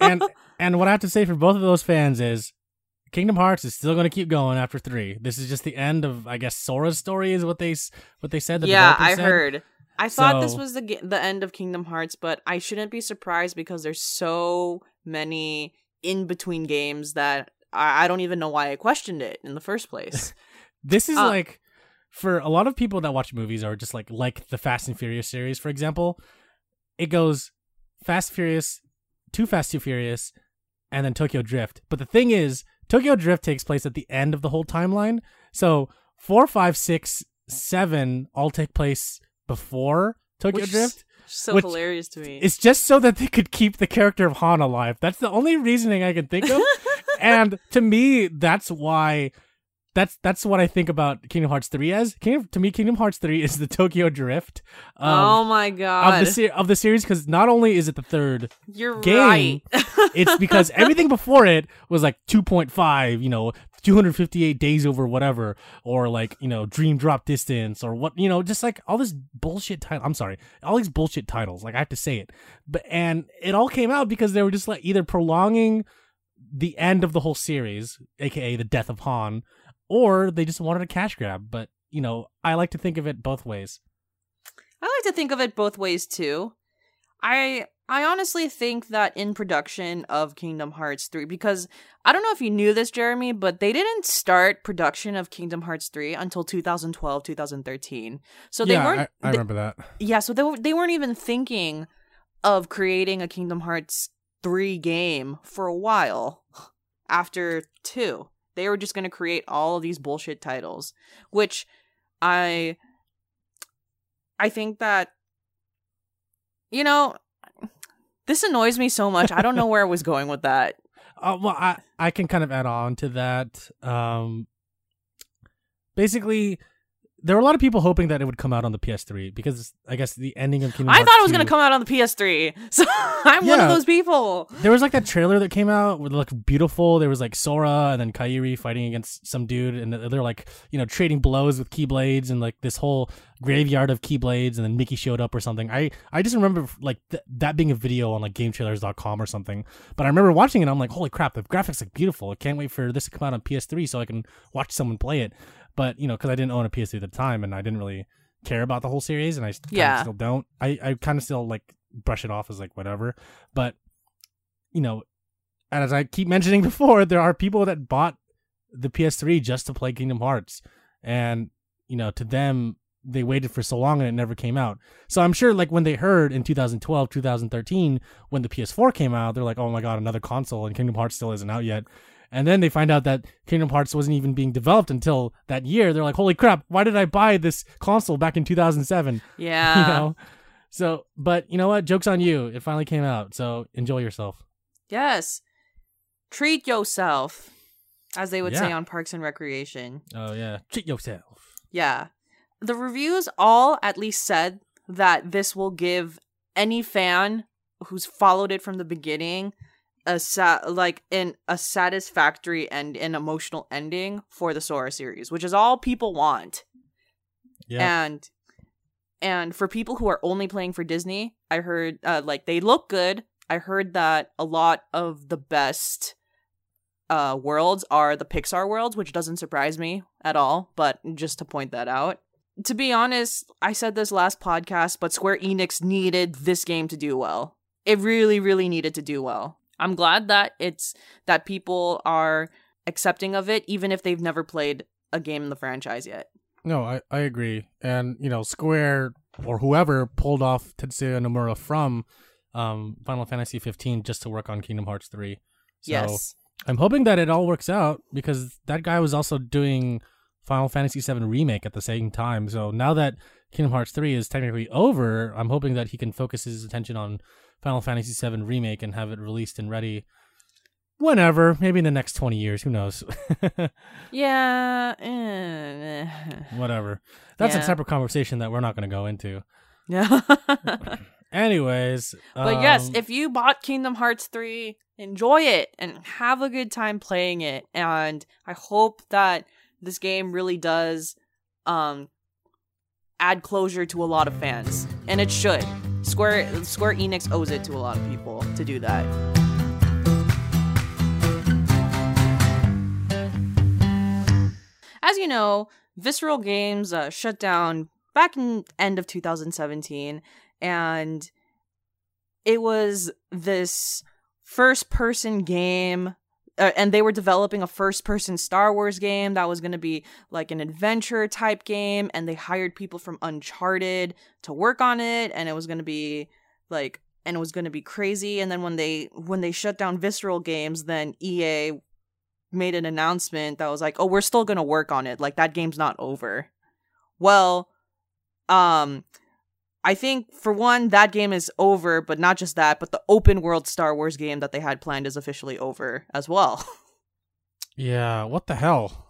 B: and and what I have to say for both of those fans is Kingdom Hearts is still going to keep going after three. This is just the end of, I guess, Sora's story is what they what they said. The
A: yeah, I
B: said.
A: heard. I thought this was the the end of Kingdom Hearts, but I shouldn't be surprised because there's so many in between games that I, I don't even know why I questioned it in the first place.
B: This is
A: Uh,
B: like for a lot of people that watch movies or just like like the Fast and Furious series, for example, it goes Fast Furious, Too Fast Too Furious, and then Tokyo Drift. But the thing is, Tokyo Drift takes place at the end of the whole timeline. So four, five, six, seven all take place before Tokyo
A: Which
B: Drift.
A: so
B: Which
A: hilarious to me.
B: It's just so that they could keep the character of Han alive. That's the only reasoning I can think of. and to me, that's why. That's that's what I think about Kingdom Hearts three as. Kingdom, to me, Kingdom Hearts three is the Tokyo Drift
A: oh
B: of,
A: my
B: of
A: god,
B: the se- of the series because not only is it the third,
A: you're
B: game,
A: right.
B: it's because everything before it was like two point five, you know, two hundred fifty eight days over whatever, or like you know, Dream Drop Distance, or what you know, just like all this bullshit title. I'm sorry, all these bullshit titles. Like I have to say it, but and it all came out because they were just like either prolonging the end of the whole series, aka the death of Han, or they just wanted a cash grab. But you know, I like to think of it both ways.
A: I like to think of it both ways too. I I honestly think that in production of Kingdom Hearts 3 because I don't know if you knew this Jeremy, but they didn't start production of Kingdom Hearts 3 until 2012, 2013. So they
B: yeah,
A: weren't
B: I, I
A: they-
B: remember that.
A: Yeah, so they they weren't even thinking of creating a Kingdom Hearts 3 game for a while after 2. They were just going to create all of these bullshit titles, which I I think that you know this annoys me so much. I don't know where I was going with that.
B: Uh, well, I I can kind of add on to that. Um, basically, there were a lot of people hoping that it would come out on the PS3 because I guess the ending of Kingdom
A: I
B: Hearts
A: thought it was
B: 2
A: going to come out on the PS3. So I'm one of those people.
B: There was like that trailer that came out with looked beautiful. There was like Sora and then Kairi fighting against some dude, and they're like you know trading blows with keyblades and like this whole graveyard of keyblades, and then Mickey showed up or something. I I just remember like th- that being a video on like GameTrailers.com or something. But I remember watching it. and I'm like, holy crap, the graphics look beautiful. I can't wait for this to come out on PS3 so I can watch someone play it. But you know, because I didn't own a PS3 at the time, and I didn't really care about the whole series, and I
A: Yeah.
B: still don't. I I kind of still like brush it off as like whatever. But you know, and as I keep mentioning before, there are people that bought the PS3 just to play Kingdom Hearts, and you know, to them, they waited for so long and it never came out. So I'm sure, like when they heard in 2012, 2013, when the PS4 came out, they're like, "Oh my god, another console!" And Kingdom Hearts still isn't out yet. And then they find out that Kingdom Hearts wasn't even being developed until that year. They're like, "Holy crap! Why did I buy this console back in 2007?"
A: Yeah.
B: you know. So, but you know what? Joke's on you. It finally came out. So enjoy yourself.
A: Yes. Treat yourself, as they would say on Parks and Recreation.
B: Oh yeah, treat yourself.
A: Yeah. The reviews all at least said that this will give any fan who's followed it from the beginning a sa- like in a satisfactory and an emotional ending for the Sora series, which is all people want.
B: Yeah.
A: And and for people who are only playing for Disney, I heard uh, like they look good. I heard that a lot of the best uh worlds are the Pixar worlds, which doesn't surprise me at all, but just to point that out. To be honest, I said this last podcast, but Square Enix needed this game to do well. It really really needed to do well. I'm glad that it's that people are accepting of it even if they've never played a game in the franchise yet.
B: No, I, I agree. And, you know, Square or whoever pulled off Tetsuya Nomura from um, Final Fantasy 15 just to work on Kingdom Hearts 3. So,
A: yes.
B: I'm hoping that it all works out because that guy was also doing Final Fantasy VII Remake at the same time. So now that Kingdom Hearts 3 is technically over, I'm hoping that he can focus his attention on Final Fantasy VII Remake and have it released and ready whenever, maybe in the next 20 years, who knows.
A: yeah. eh,
B: whatever. That's
A: Yeah.
B: a separate conversation that we're not going to go into.
A: Yeah.
B: Anyways,
A: But yes,
B: um,
A: if you bought Kingdom Hearts 3, enjoy it and have a good time playing it. And I hope that this game really does um add closure to a lot of fans. And it should. Square Square Enix owes it to a lot of people to do that. As you know, Visceral Games uh, shut down back in end of 2017 and it was this first person game uh, and they were developing a first person Star Wars game that was going to be like an adventure type game and they hired people from Uncharted to work on it and it was going to be like and it was going to be crazy and then when they when they shut down Visceral Games then EA made an announcement that was like oh we're still going to work on it like that game's not over. Well, um I think for one, that game is over, but not just that, but the open world Star Wars game that they had planned is officially over as well.
B: yeah, what the hell?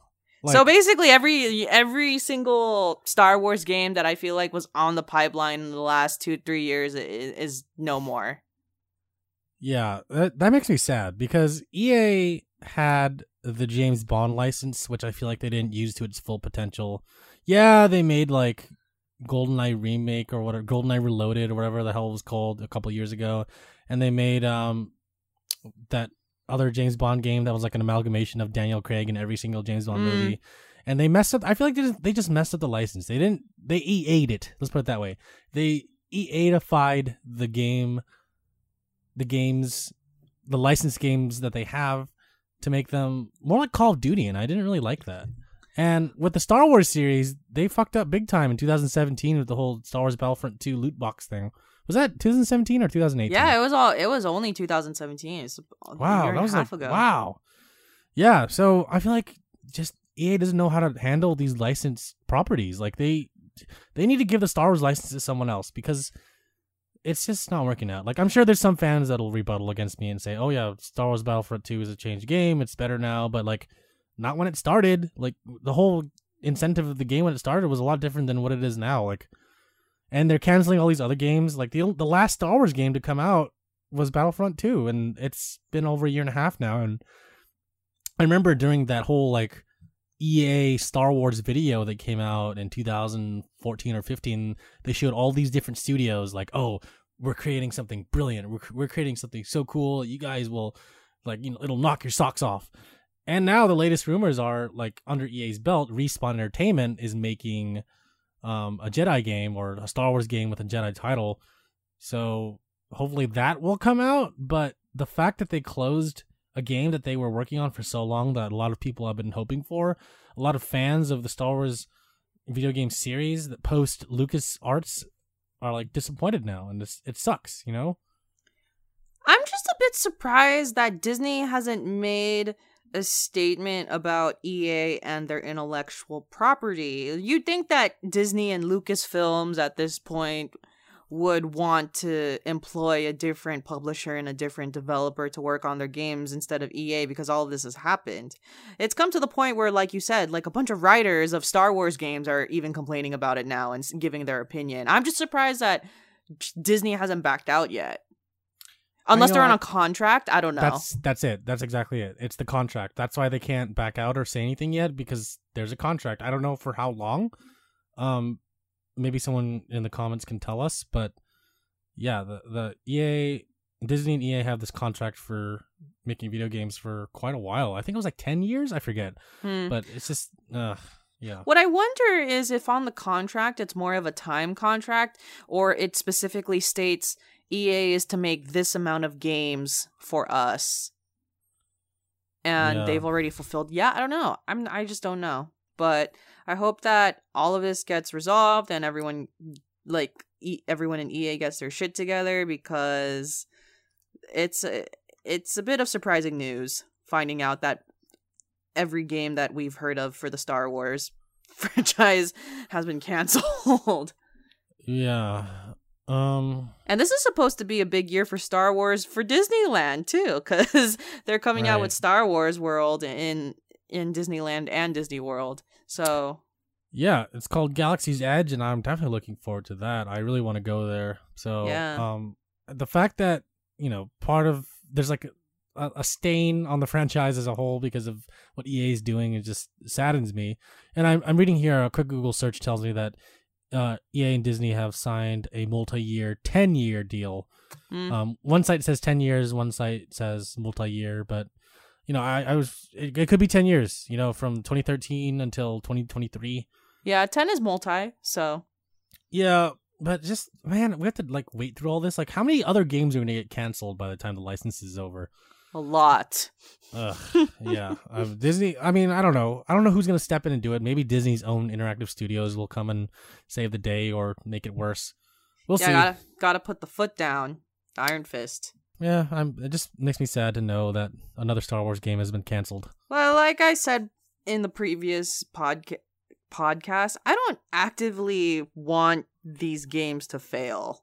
A: so basically every every single Star Wars game that I feel like was on the pipeline in the last two, three years is, is no more.
B: Yeah, that, that makes me sad because EA had the James Bond license, which I feel like they didn't use to its full potential. Yeah, they made like GoldenEye remake or whatever, GoldenEye Reloaded or whatever the hell it was called a couple years ago, and they made um that other James Bond game that was like an amalgamation of Daniel Craig in every single James Bond
A: Mm.
B: movie. And they messed up. I feel like they just, they just messed up the license. They didn't. They EA'd it. Let's put it that way. They EA'ified the game, the games, the licensed games that they have to make them more like Call of Duty, and I didn't really like that. And with the Star Wars series, they fucked up big time in 2017 with the whole Star Wars Battlefront 2 loot box thing. Was that 2017 or 2018?
A: Yeah, it was all it was only 2017. It's a
B: Wow,
A: year and
B: that was
A: a half
B: like
A: ago.
B: wow. Yeah, so I feel like just EA doesn't know how to handle these licensed properties. Like they they need to give the Star Wars license to someone else because it's just not working out. Like I'm sure there's some fans that'll rebuttal against me and say, "Oh yeah, Star Wars Battlefront 2 is a changed game. It's better now." But like not when it started. Like the whole incentive of the game when it started was a lot different than what it is now. Like and they're canceling all these other games. Like the the last Star Wars game to come out was Battlefront 2 and it's been over a year and a half now and I remember during that whole like EA Star Wars video that came out in 2014 or 15 they showed all these different studios like oh we're creating something brilliant we're, we're creating something so cool you guys will like you know it'll knock your socks off and now the latest rumors are like under EA's belt Respawn Entertainment is making um, a Jedi game or a Star Wars game with a Jedi title so hopefully that will come out. But the fact that they closed a game that they were working on for so long that a lot of people have been hoping for, a lot of fans of the Star Wars video game series that post Lucas Arts are like disappointed now, and this, it sucks, you know.
A: I'm just a bit surprised that Disney hasn't made a statement about EA and their intellectual property. You'd think that Disney and Lucasfilms at this point would want to employ a different publisher and a different developer to work on their games instead of EA because all of this has happened. It's come to the point where like you said, like a bunch of writers of Star Wars games are even complaining about it now and giving their opinion. I'm just surprised that Disney hasn't backed out yet. Unless they're on a contract, I don't know.
B: That's that's it. That's exactly it. It's the contract. That's why they can't back out or say anything yet because there's a contract. I don't know for how long. Um, maybe someone in the comments can tell us. But yeah, the the EA, Disney and EA have this contract for making video games for quite a while. I think it was like ten years. I forget.
A: Hmm.
B: But it's just, uh, yeah.
A: What I wonder is if on the contract it's more of a time contract or it specifically states EA is to make this amount of games for us. And
B: Yeah.
A: they've already fulfilled. Yeah, I don't know. I'm I just don't know. But I hope that all of this gets resolved and everyone like e- everyone in EA gets their shit together because it's a, it's a bit of surprising news finding out that every game that we've heard of for the Star Wars franchise has been canceled.
B: Yeah. Um.
A: And this is supposed to be a big year for Star Wars for Disneyland too, because they're coming out with Star Wars World in in Disneyland and Disney World. So
B: Yeah, it's called Galaxy's Edge, and I'm definitely looking forward to that. I really want to go there. So,
A: Yeah.
B: um, the fact that you know part of there's like a, a stain on the franchise as a whole because of what EA is doing, it just saddens me. And I'm I'm reading here a quick Google search tells me that uh, EA and Disney have signed a multi-year, ten-year deal.
A: mm,
B: Um, one site says ten years, one site says multi-year, but you know, I, I was it, it could be ten years. You know, from 2013 until 2023.
A: yeah, ten is multi. So
B: Yeah, but just man, we have to like wait through all this. Like, how many other games are going to get canceled by the time the license is over?
A: A lot.
B: Ugh, yeah, um, Disney. I mean, I don't know. I don't know who's going to step in and do it. Maybe Disney's own interactive studios will come and save the day or make it worse. We'll
A: yeah,
B: see.
A: gotta gotta put the foot down. Iron Fist.
B: Yeah, I'm. It just makes me sad to know that another Star Wars game has been canceled.
A: Well, like I said in the previous podca- podcast, I don't actively want these games to fail.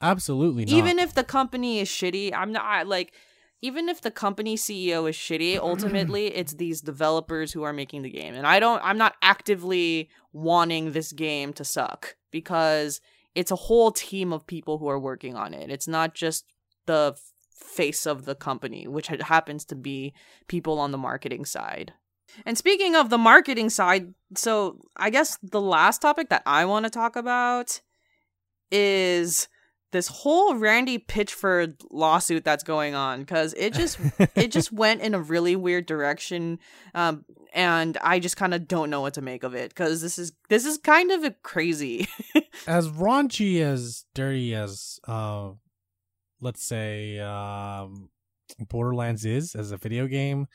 B: Absolutely not.
A: Even if the company is shitty, I'm not I- like even if the company CEO is shitty, ultimately it's these developers who are making the game. And I don't I'm not actively wanting this game to suck because it's a whole team of people who are working on it. It's not just the face of the company, which happens to be people on the marketing side. And speaking of the marketing side, so I guess the last topic that I want to talk about is this whole Randy Pitchford lawsuit that's going on because it just it just went in a really weird direction um and I just kind of don't know what to make of it because this is this is kind of crazy.
B: as raunchy as dirty as uh let's say um borderlands is as a video game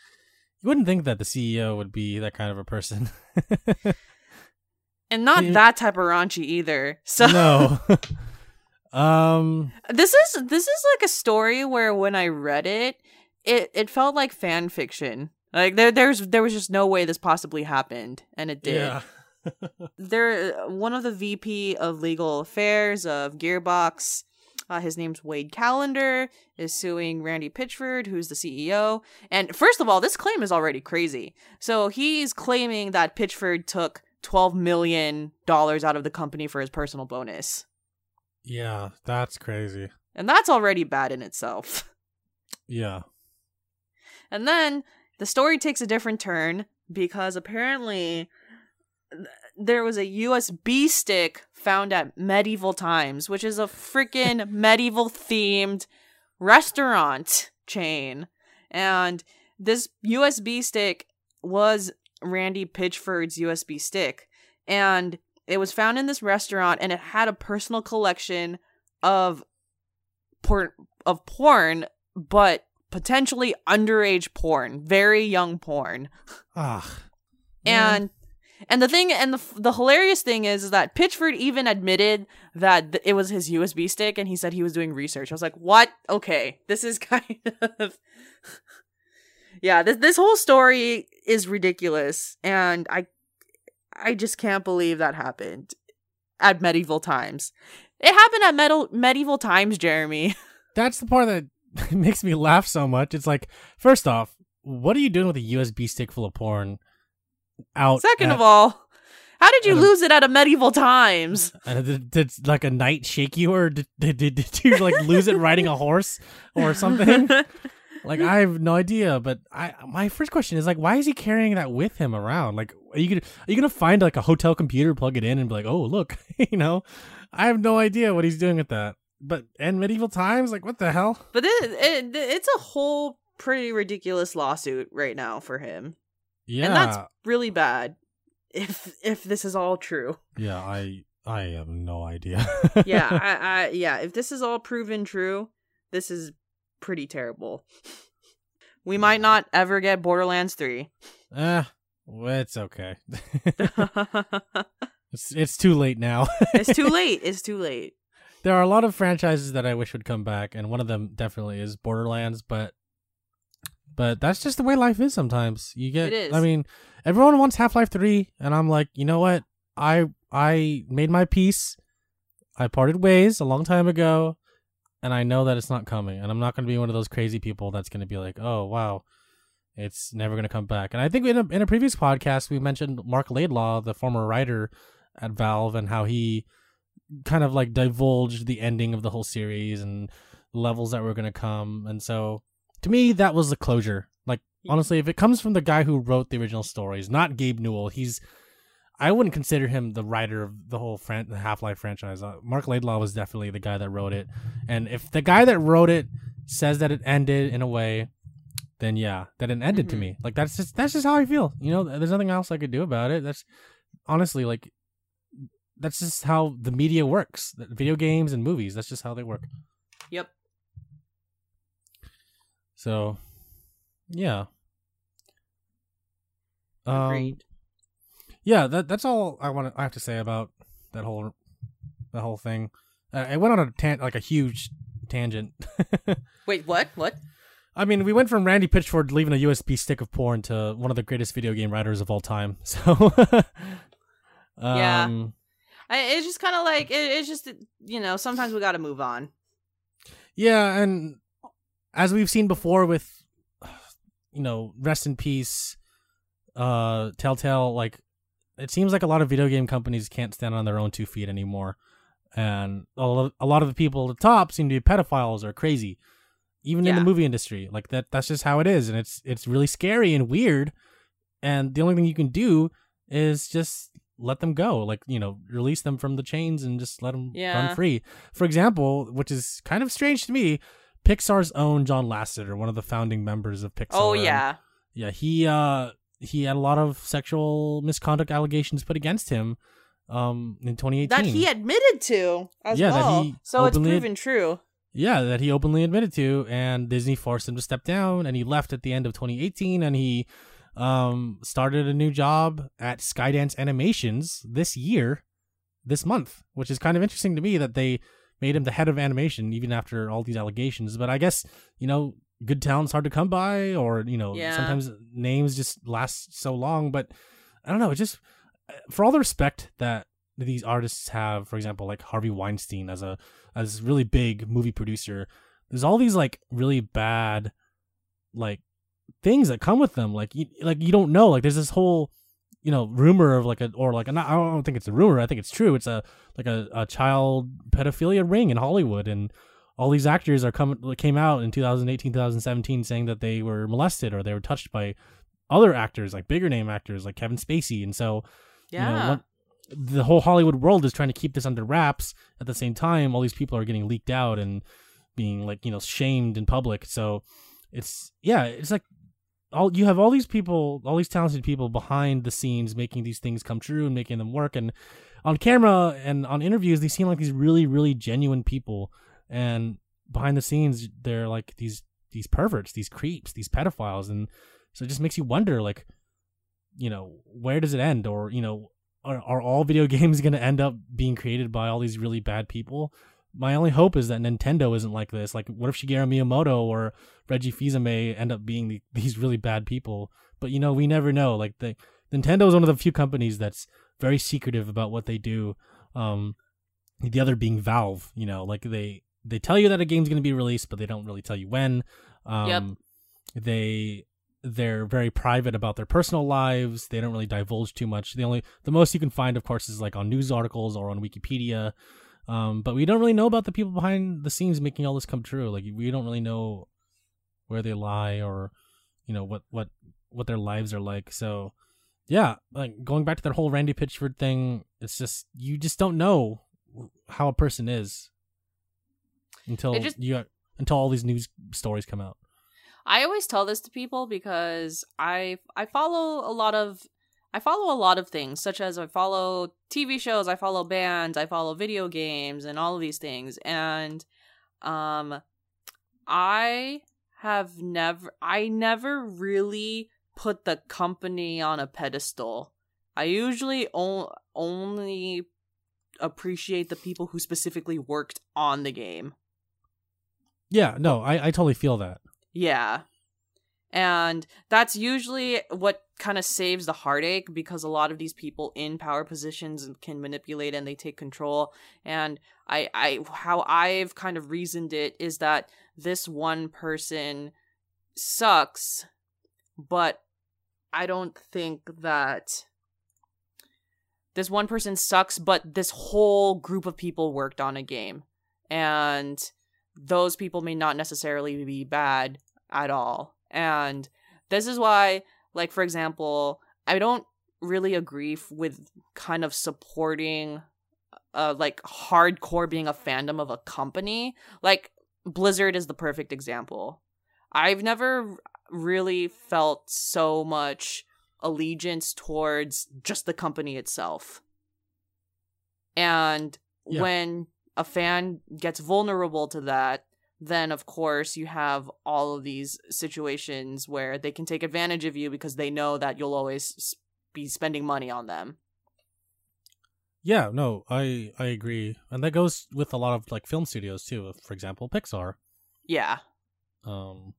B: you wouldn't think that the ceo would be that kind of a person
A: and not that type of raunchy either. So
B: no um
A: this is this is like a story where when I read it, it it felt like fan fiction. Like there there's there was just no way this possibly happened, and it did.
B: yeah
A: There, one of the VP of legal affairs of Gearbox, uh, his name's Wade Callender, is suing Randy Pitchford, who's the CEO. And first of all, this claim is already crazy. So he's claiming that Pitchford took twelve million dollars out of the company for his personal bonus,
B: yeah that's crazy
A: and that's already bad in itself.
B: yeah
A: And then the story takes a different turn because apparently there was a USB stick found at Medieval Times, which is a freaking medieval themed restaurant chain. And this USB stick was Randy Pitchford's USB stick. And it was found in this restaurant and it had a personal collection of porn of porn, but potentially underage porn, very young porn.
B: ah
A: And and the thing and the the hilarious thing is, is that Pitchford even admitted that th- it was his USB stick and he said he was doing research. I was like, "What? Okay. This is kind of Yeah, this this whole story is ridiculous and I I just can't believe that happened at medieval times. It happened at medal- medieval times, Jeremy.
B: that's the part that makes me laugh so much it's like first off what are you doing with a usb stick full of porn out
A: Second
B: at-
A: of all, how did you
B: at a-
A: lose it at a medieval times?
B: Uh, did, did like a knight shake you, or did, did, did, did you like lose it riding a horse or something? Like I have no idea. But I my first question is like, why is he carrying that with him around? Like, are you gonna are you gonna find like a hotel computer, plug it in, and be like, oh look, you know? I have no idea what he's doing with that. But and medieval times, like what the hell?
A: But it, it it's a whole pretty ridiculous lawsuit right now for him,
B: Yeah,
A: and that's really bad. If if this is all true,
B: yeah. I I have no idea.
A: yeah, I, I yeah, if this is all proven true, this is pretty terrible. We might not ever get Borderlands three.
B: Eh, well, it's okay. it's it's too late now.
A: it's too late. It's too late.
B: there are a lot of franchises that I wish would come back, and one of them definitely is Borderlands. But But that's just the way life is sometimes. You get
A: It is.
B: I mean, everyone wants Half-Life 3 and I'm like, "You know what? I I made my peace. I parted ways a long time ago, and I know that it's not coming. And I'm not going to be one of those crazy people that's going to be like, "Oh, wow. It's never going to come back." And I think in a, in a previous podcast we mentioned Marc Laidlaw, the former writer at Valve and how he kind of like divulged the ending of the whole series and levels that were going to come. And so to me that was the closure. Like honestly, if it comes from the guy who wrote the original stories, not Gabe Newell, he's I wouldn't consider him the writer of the whole fran- the Half-Life franchise. Uh, Marc Laidlaw was definitely the guy that wrote it. And if the guy that wrote it says that it ended in a way, then yeah, that it ended to
A: Mhm.
B: me. Like that's just that's just how I feel. You know, there's nothing else I could do about it. That's honestly like that's just how the media works. Video games and movies, that's just how they work.
A: Yep.
B: So, yeah. Um,
A: Agreed.
B: Yeah, that that's all I want. I have to say about that whole that whole thing. Uh, it went on a tan- like a huge tangent.
A: Wait, what? What?
B: I mean, we went from Randy Pitchford leaving a USB stick of porn to one of the greatest video game writers of all time. So,
A: Yeah.
B: um,
A: I, it's just kind of like it, it's just you know sometimes we got to move on.
B: Yeah, and as we've seen before with you know, rest in peace, uh Telltale, like it seems like a lot of video game companies can't stand on their own two feet anymore. And a lo- a lot of the people at the top seem to be pedophiles or crazy. Even in the movie industry. Like that that's just how it is and it's it's really scary and weird. And the only thing you can do is just let them go. Like, you know, release them from the chains and just let them
A: Yeah.
B: run free. For example, which is kind of strange to me, Pixar's own John Lasseter, one of the founding members of Pixar.
A: Oh yeah,
B: yeah. He uh he had a lot of sexual misconduct allegations put against him, um, in 2018.
A: that he admitted to as
B: Yeah, that
A: well.
B: he
A: so it's
B: ad-
A: proven true.
B: yeah, that he openly admitted to, and Disney forced him to step down, and he left at the end of 2018, and he um started a new job at Skydance Animations this year, this month, which is kind of interesting to me that they made him the head of animation even after all these allegations. But I guess you know, good talent's hard to come by, or you know,
A: Yeah.
B: sometimes names just last so long. But I don't know, it just uh, for all the respect that these artists have, for example, like Harvey Weinstein as a as really big movie producer, there's all these like really bad like things that come with them. Like you like you don't know. Like there's this whole you know rumor of like a or like not, I don't think it's a rumor. I think it's true. It's a like a, a child pedophilia ring in Hollywood and all these actors are coming came out in 2018 2017 saying that they were molested or they were touched by other actors like bigger name actors like Kevin Spacey and so
A: Yeah.
B: you know, the whole Hollywood world is trying to keep this under wraps. At the same time, all these people are getting leaked out and being like you know shamed in public. So it's yeah, it's like all you have all these people, all these talented people behind the scenes making these things come true and making them work. And on camera and on interviews, they seem like these really really genuine people. And behind the scenes, they're like these these perverts, these creeps, these pedophiles, and so it just makes you wonder like you know where does it end? Or you know are, are all video games going to end up being created by all these really bad people? My only hope is that nintendo isn't like this. Like what if shigeru miyamoto or reggie fils-aimé end up being the, these really bad people? But you know we never know. Like the nintendo is one of the few companies that's very secretive about what they do um the other being valve you know like they they tell you that a game's going to be released but they don't really tell you when um
A: Yep.
B: they they're very private about their personal lives. They don't really divulge too much. The only the most you can find, of course, is like on news articles or on Wikipedia. Um, but we don't really know about the people behind the scenes making all this come true. Like we don't really know where they lie or you know what what what their lives are like. So yeah, like going back to that whole Randy Pitchford thing, it's just you just don't know how a person is until
A: just-
B: you until all these news stories come out.
A: I always tell this to people because I I follow a lot of I follow a lot of things such as I follow TV shows, I follow bands, I follow video games and all of these things and um I have never I never really put the company on a pedestal. I usually o- only appreciate the people who specifically worked on the game.
B: Yeah, no, I, I totally feel that.
A: Yeah. And that's usually what kind of saves the heartache because a lot of these people in power positions can manipulate and they take control. And I, I, how I've kind of reasoned it is that this one person sucks, but I don't think that this one person sucks, but this whole group of people worked on a game. And those people may not necessarily be bad at all. And this is why, like, for example, I don't really agree with kind of supporting, uh, like, hardcore being a fandom of a company. Like, Blizzard is the perfect example. I've never really felt so much allegiance towards just the company itself. And yeah. when a fan gets vulnerable to that, then of course you have all of these situations where they can take advantage of you because they know that you'll always be spending money on them.
B: Yeah, no, I I agree. And that goes with a lot of like film studios too, for example, Pixar.
A: Yeah.
B: Um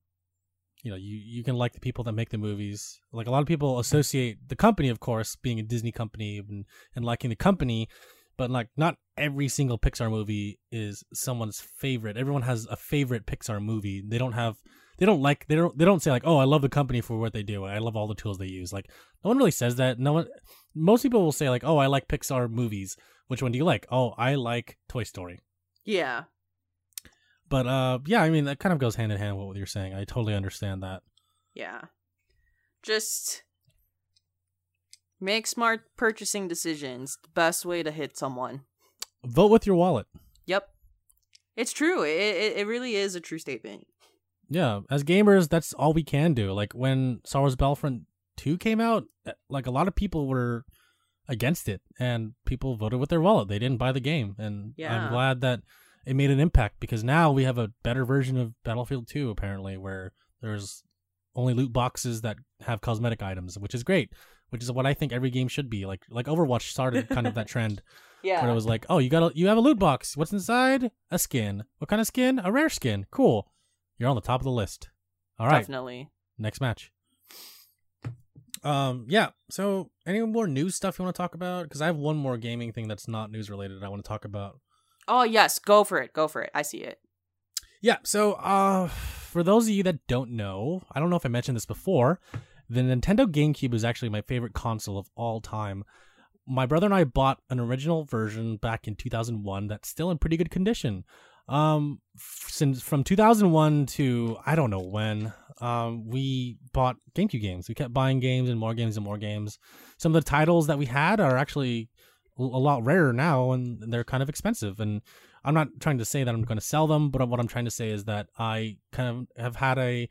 B: you know, you you can like the people that make the movies. Like a lot of people associate the company of course being a Disney company and and liking the company but like not every single Pixar movie is someone's favorite. Everyone has a favorite Pixar movie. They don't have they don't like they don't they don't say like, "Oh, I love the company for what they do. I love all the tools they use." Like no one really says that. No one most people will say like, "Oh, I like Pixar movies." Which one do you like? "Oh, I like Toy Story."
A: Yeah.
B: But uh yeah, I mean that kind of goes hand in hand with what you're saying. I totally understand that.
A: Yeah. Just Make smart purchasing decisions. The best way to hit someone.
B: Vote with your wallet.
A: Yep. It's true. It, it, it really is a true statement.
B: Yeah. As gamers, that's all we can do. Like when Star Wars Battlefront 2 came out, eh, like a lot of people were against it and people voted with their wallet. They didn't buy the game. And yeah. I'm glad that it made an impact because now we have a better version of Battlefield 2 apparently where there's only loot boxes that have cosmetic items, which is great which is what I think every game should be. Like like Overwatch started kind of that trend.
A: Yeah.
B: Where it was like, oh, you got a, you have a loot box. What's inside? A skin. What kind of skin? A rare skin. Cool. You're on the top of the list. All right.
A: Definitely.
B: Next match. Um. Yeah. So, any more news stuff you want to talk about? Because I have one more gaming thing that's not news related. I want to talk about.
A: Oh yes, go for it. Go for it. I see it.
B: Yeah. So, uh, for those of you that don't know, I don't know if I mentioned this before, the Nintendo GameCube is actually my favorite console of all time. My brother and I bought an original version back in 2001 that's still in pretty good condition. Um, since from 2001 to I don't know when, um, we bought GameCube games. We kept buying games and more games and more games. Some of the titles that we had are actually a lot rarer now, and they're kind of expensive. And I'm not trying to say that I'm going to sell them, but what I'm trying to say is that I kind of have had a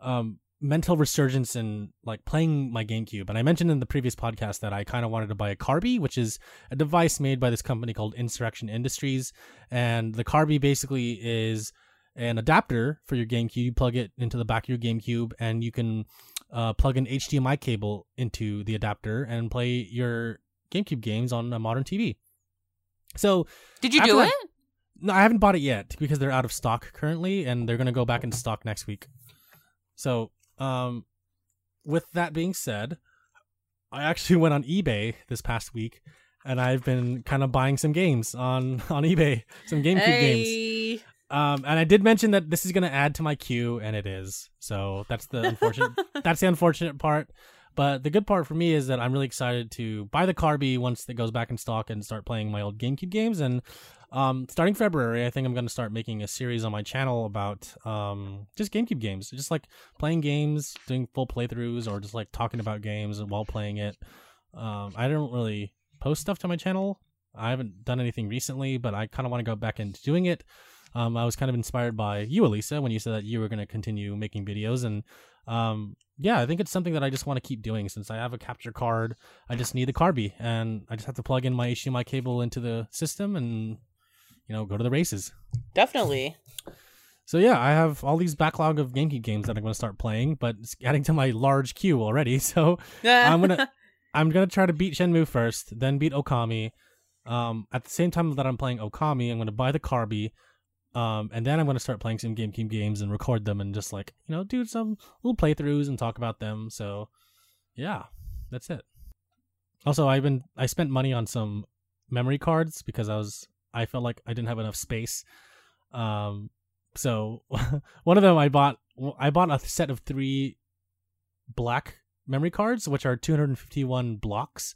B: um, mental resurgence in like playing my GameCube. And I mentioned in the previous podcast that I kind of wanted to buy a Carby, which is a device made by this company called Insurrection Industries. And the Carby basically is an adapter for your GameCube. You plug it into the back of your GameCube and you can uh, plug an HDMI cable into the adapter and play your GameCube games on a modern TV. So,
A: did you do it?
B: No, I haven't bought it yet because they're out of stock currently, and they're gonna go back in stock next week. So um, with that being said, I actually went on eBay this past week and I've been kind of buying some games on on eBay, some GameCube hey. games. Um, and I did mention that this is going to add to my queue, and it is. So that's the unfortunate. that's the unfortunate part. But the good part for me is that I'm really excited to buy the Carby once it goes back in stock and start playing my old GameCube games. And um, starting February, I think I'm going to start making a series on my channel about um, just GameCube games, just like playing games, doing full playthroughs, or just like talking about games while playing it. Um, I don't really post stuff to my channel. I haven't done anything recently, but I kind of want to go back into doing it. Um, I was kind of inspired by you, Elisa, when you said that you were going to continue making videos, and um, yeah, I think it's something that I just want to keep doing since I have a capture card. I just need the Carby, and I just have to plug in my HDMI cable into the system and you know, go to the races.
A: Definitely.
B: So yeah, I have all these backlog of GameCube games that I'm going to start playing, but it's adding to my large queue already. So I'm gonna I'm gonna try to beat Shenmue first, then beat Okami. Um, at the same time that I'm playing Okami, I'm gonna buy the Carby, Um, and then I'm gonna start playing some GameCube games and record them and just like you know do some little playthroughs and talk about them. So, yeah, that's it. Also, I've been I spent money on some memory cards because I was I felt like I didn't have enough space. Um, so one of them I bought I bought a set of three black memory cards, which are 251 blocks.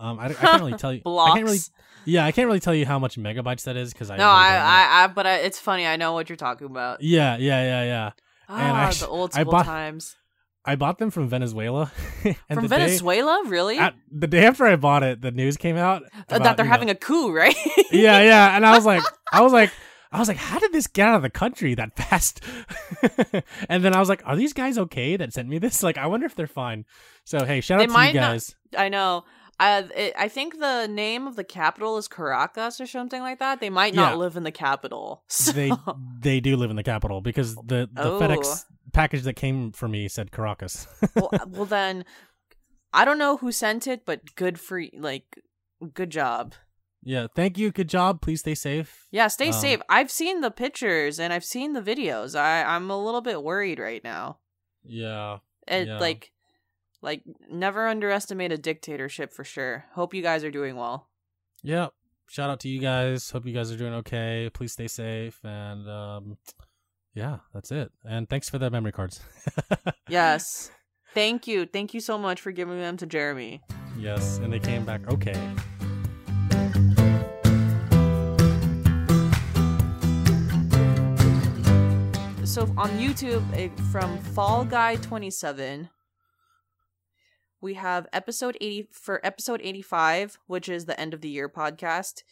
B: Um, I, I can't really tell you.
A: Blocks.
B: I can't really. Yeah, I can't really tell you how much megabytes that is because I.
A: no,
B: really
A: I,
B: know.
A: I, I, but I, it's funny. I know what you're talking about.
B: Yeah, yeah, yeah, yeah. And
A: Ah,
B: I-
A: the old school
B: bought-
A: times.
B: I bought them from Venezuela.
A: From
B: the day-
A: Venezuela, really?
B: at- the day after I bought it, the news came out
A: Uh,
B: about,
A: that they're
B: you know-
A: having a coup, right?
B: yeah, yeah, and I was like, I was like, I was like, how did this get out of the country that fast? and then I was like, are these guys okay that sent me this? Like, I wonder if they're fine. So hey, shout
A: They
B: out to you
A: not-
B: guys.
A: I know. I, it, I think the name of the capital is Caracas or something like that. They might not
B: Yeah.
A: live in the capital. So.
B: They they do live in the capital because the the
A: Oh.
B: FedEx package that came for me said Caracas.
A: well, uh, well, then, I don't know who sent it, but good for like, good job.
B: yeah, thank you. Good job. Please stay safe.
A: Yeah, stay
B: Um,
A: safe. I've seen the pictures and I've seen the videos. I I'm a little bit worried right now.
B: Yeah.
A: And
B: Yeah.
A: like like never underestimate a dictatorship for sure. Hope you guys are doing well.
B: Yeah. Shout out to you guys. Hope you guys are doing okay. Please stay safe. And um, yeah, that's it. And thanks for the memory cards.
A: Yes. Thank you. Thank you so much for giving them to Jeremy.
B: yes, and they came back okay.
A: So on YouTube from Fall Guy 27 we have episode 80 for episode 85, which is the end of the year podcast.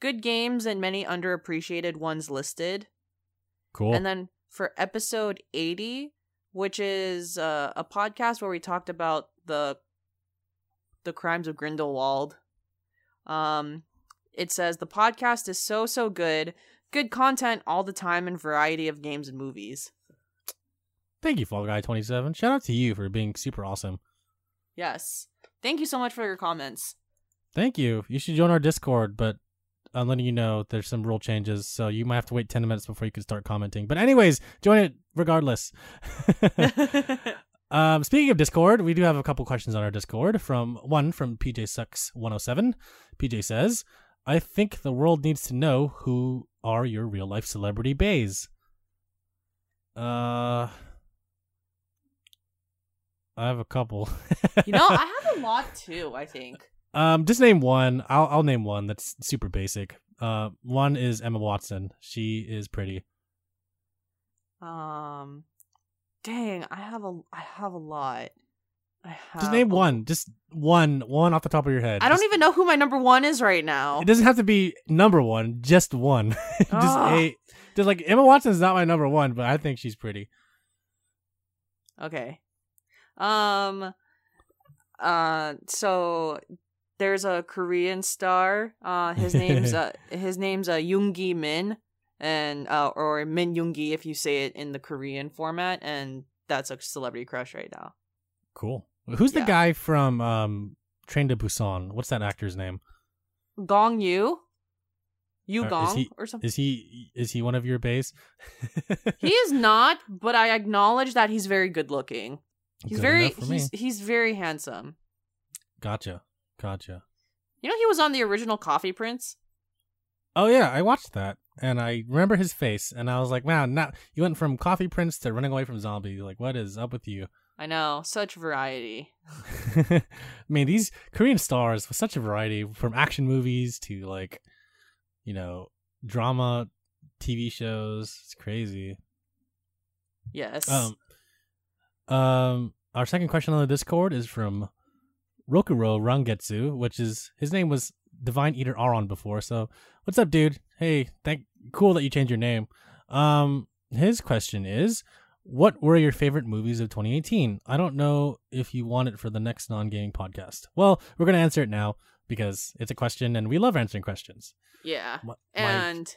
A: Good games and many underappreciated ones listed.
B: Cool.
A: And then for episode 80, which is uh, a podcast where we talked about the the crimes of Grindelwald. Um it says the podcast is so so good. Good content all the time and variety of games and movies.
B: Thank you, Fall Guy 27. Shout out to you for being super awesome.
A: Yes. Thank you so much for your comments.
B: Thank you. You should join our Discord, but I'm letting you know there's some rule changes, so you might have to wait 10 minutes before you can start commenting. But anyways, join it regardless. um, speaking of Discord, we do have a couple questions on our Discord. From one from PJ Sucks 107. PJ says, "I think the world needs to know who are your real life celebrity bays." Uh, I have a couple.
A: you know, I have a lot too, I think.
B: Um, just name one. I'll I'll name one that's super basic. Uh, one is Emma Watson. She is pretty.
A: Um dang, I have a I have a lot. I have
B: Just name
A: a-
B: one. Just one. One off the top of your head.
A: I don't
B: Just-
A: even know who my number 1 is right now.
B: It doesn't have to be number one. Just one. just
A: Ugh.
B: a. Just like Emma Watson is not my number one, but I think she's pretty.
A: Okay. Um uh so there's a Korean star. Uh his name's uh his name's uh Yoongi Min and uh or Min Yoongi if you say it in the Korean format and that's a celebrity crush right now.
B: Cool. Who's the
A: Yeah.
B: guy from um Train to Busan? What's that actor's name?
A: Gong Yu? Yu
B: is
A: Gong
B: he-
A: or something.
B: Is he is he one of your bays?
A: He is not, but I acknowledge that he's very good looking. He's
B: Good
A: very
B: enough for me.
A: he's he's very handsome.
B: Gotcha. Gotcha.
A: You know he was on the original Coffee Prince?
B: Oh yeah, I watched that and I remember his face and I was like, wow, now you went from Coffee Prince to running away from zombie. Like, what is up with you?
A: I know, such variety.
B: I mean, these Korean stars with such a variety from action movies to like, you know, drama, TV shows. It's crazy.
A: Yes.
B: Um, um, our second question on the Discord is from Rokuro Rangetsu, which is his name was Divine Eater Aron before. So, what's up, dude? Hey, thank cool that you changed your name. Um, his question is, what were your favorite movies of 2018? I don't know if you want it for the next non-gaming podcast. Well, we're gonna answer it now because it's a question, and we love answering questions.
A: yeah.
B: My-
A: And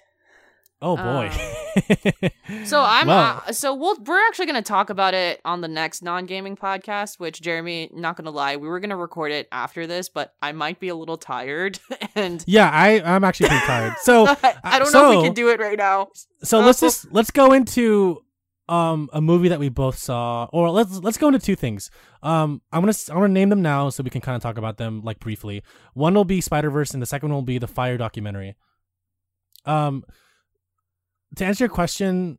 B: oh boy.
A: so I'm
B: Well,
A: uh, so we'll we're actually going to talk about it on the next non-gaming podcast, which Jeremy, not going to lie, we were going to record it after this, but I might be a little tired and
B: Yeah, I I'm actually pretty tired. So
A: I, I don't know if we can do it right now.
B: so let's just let's go into um a movie that we both saw or let's let's go into two things um i'm gonna s- i'm gonna name them now so we can kind of talk about them like briefly one will be spider-verse and the second one will be the fire documentary um to answer your question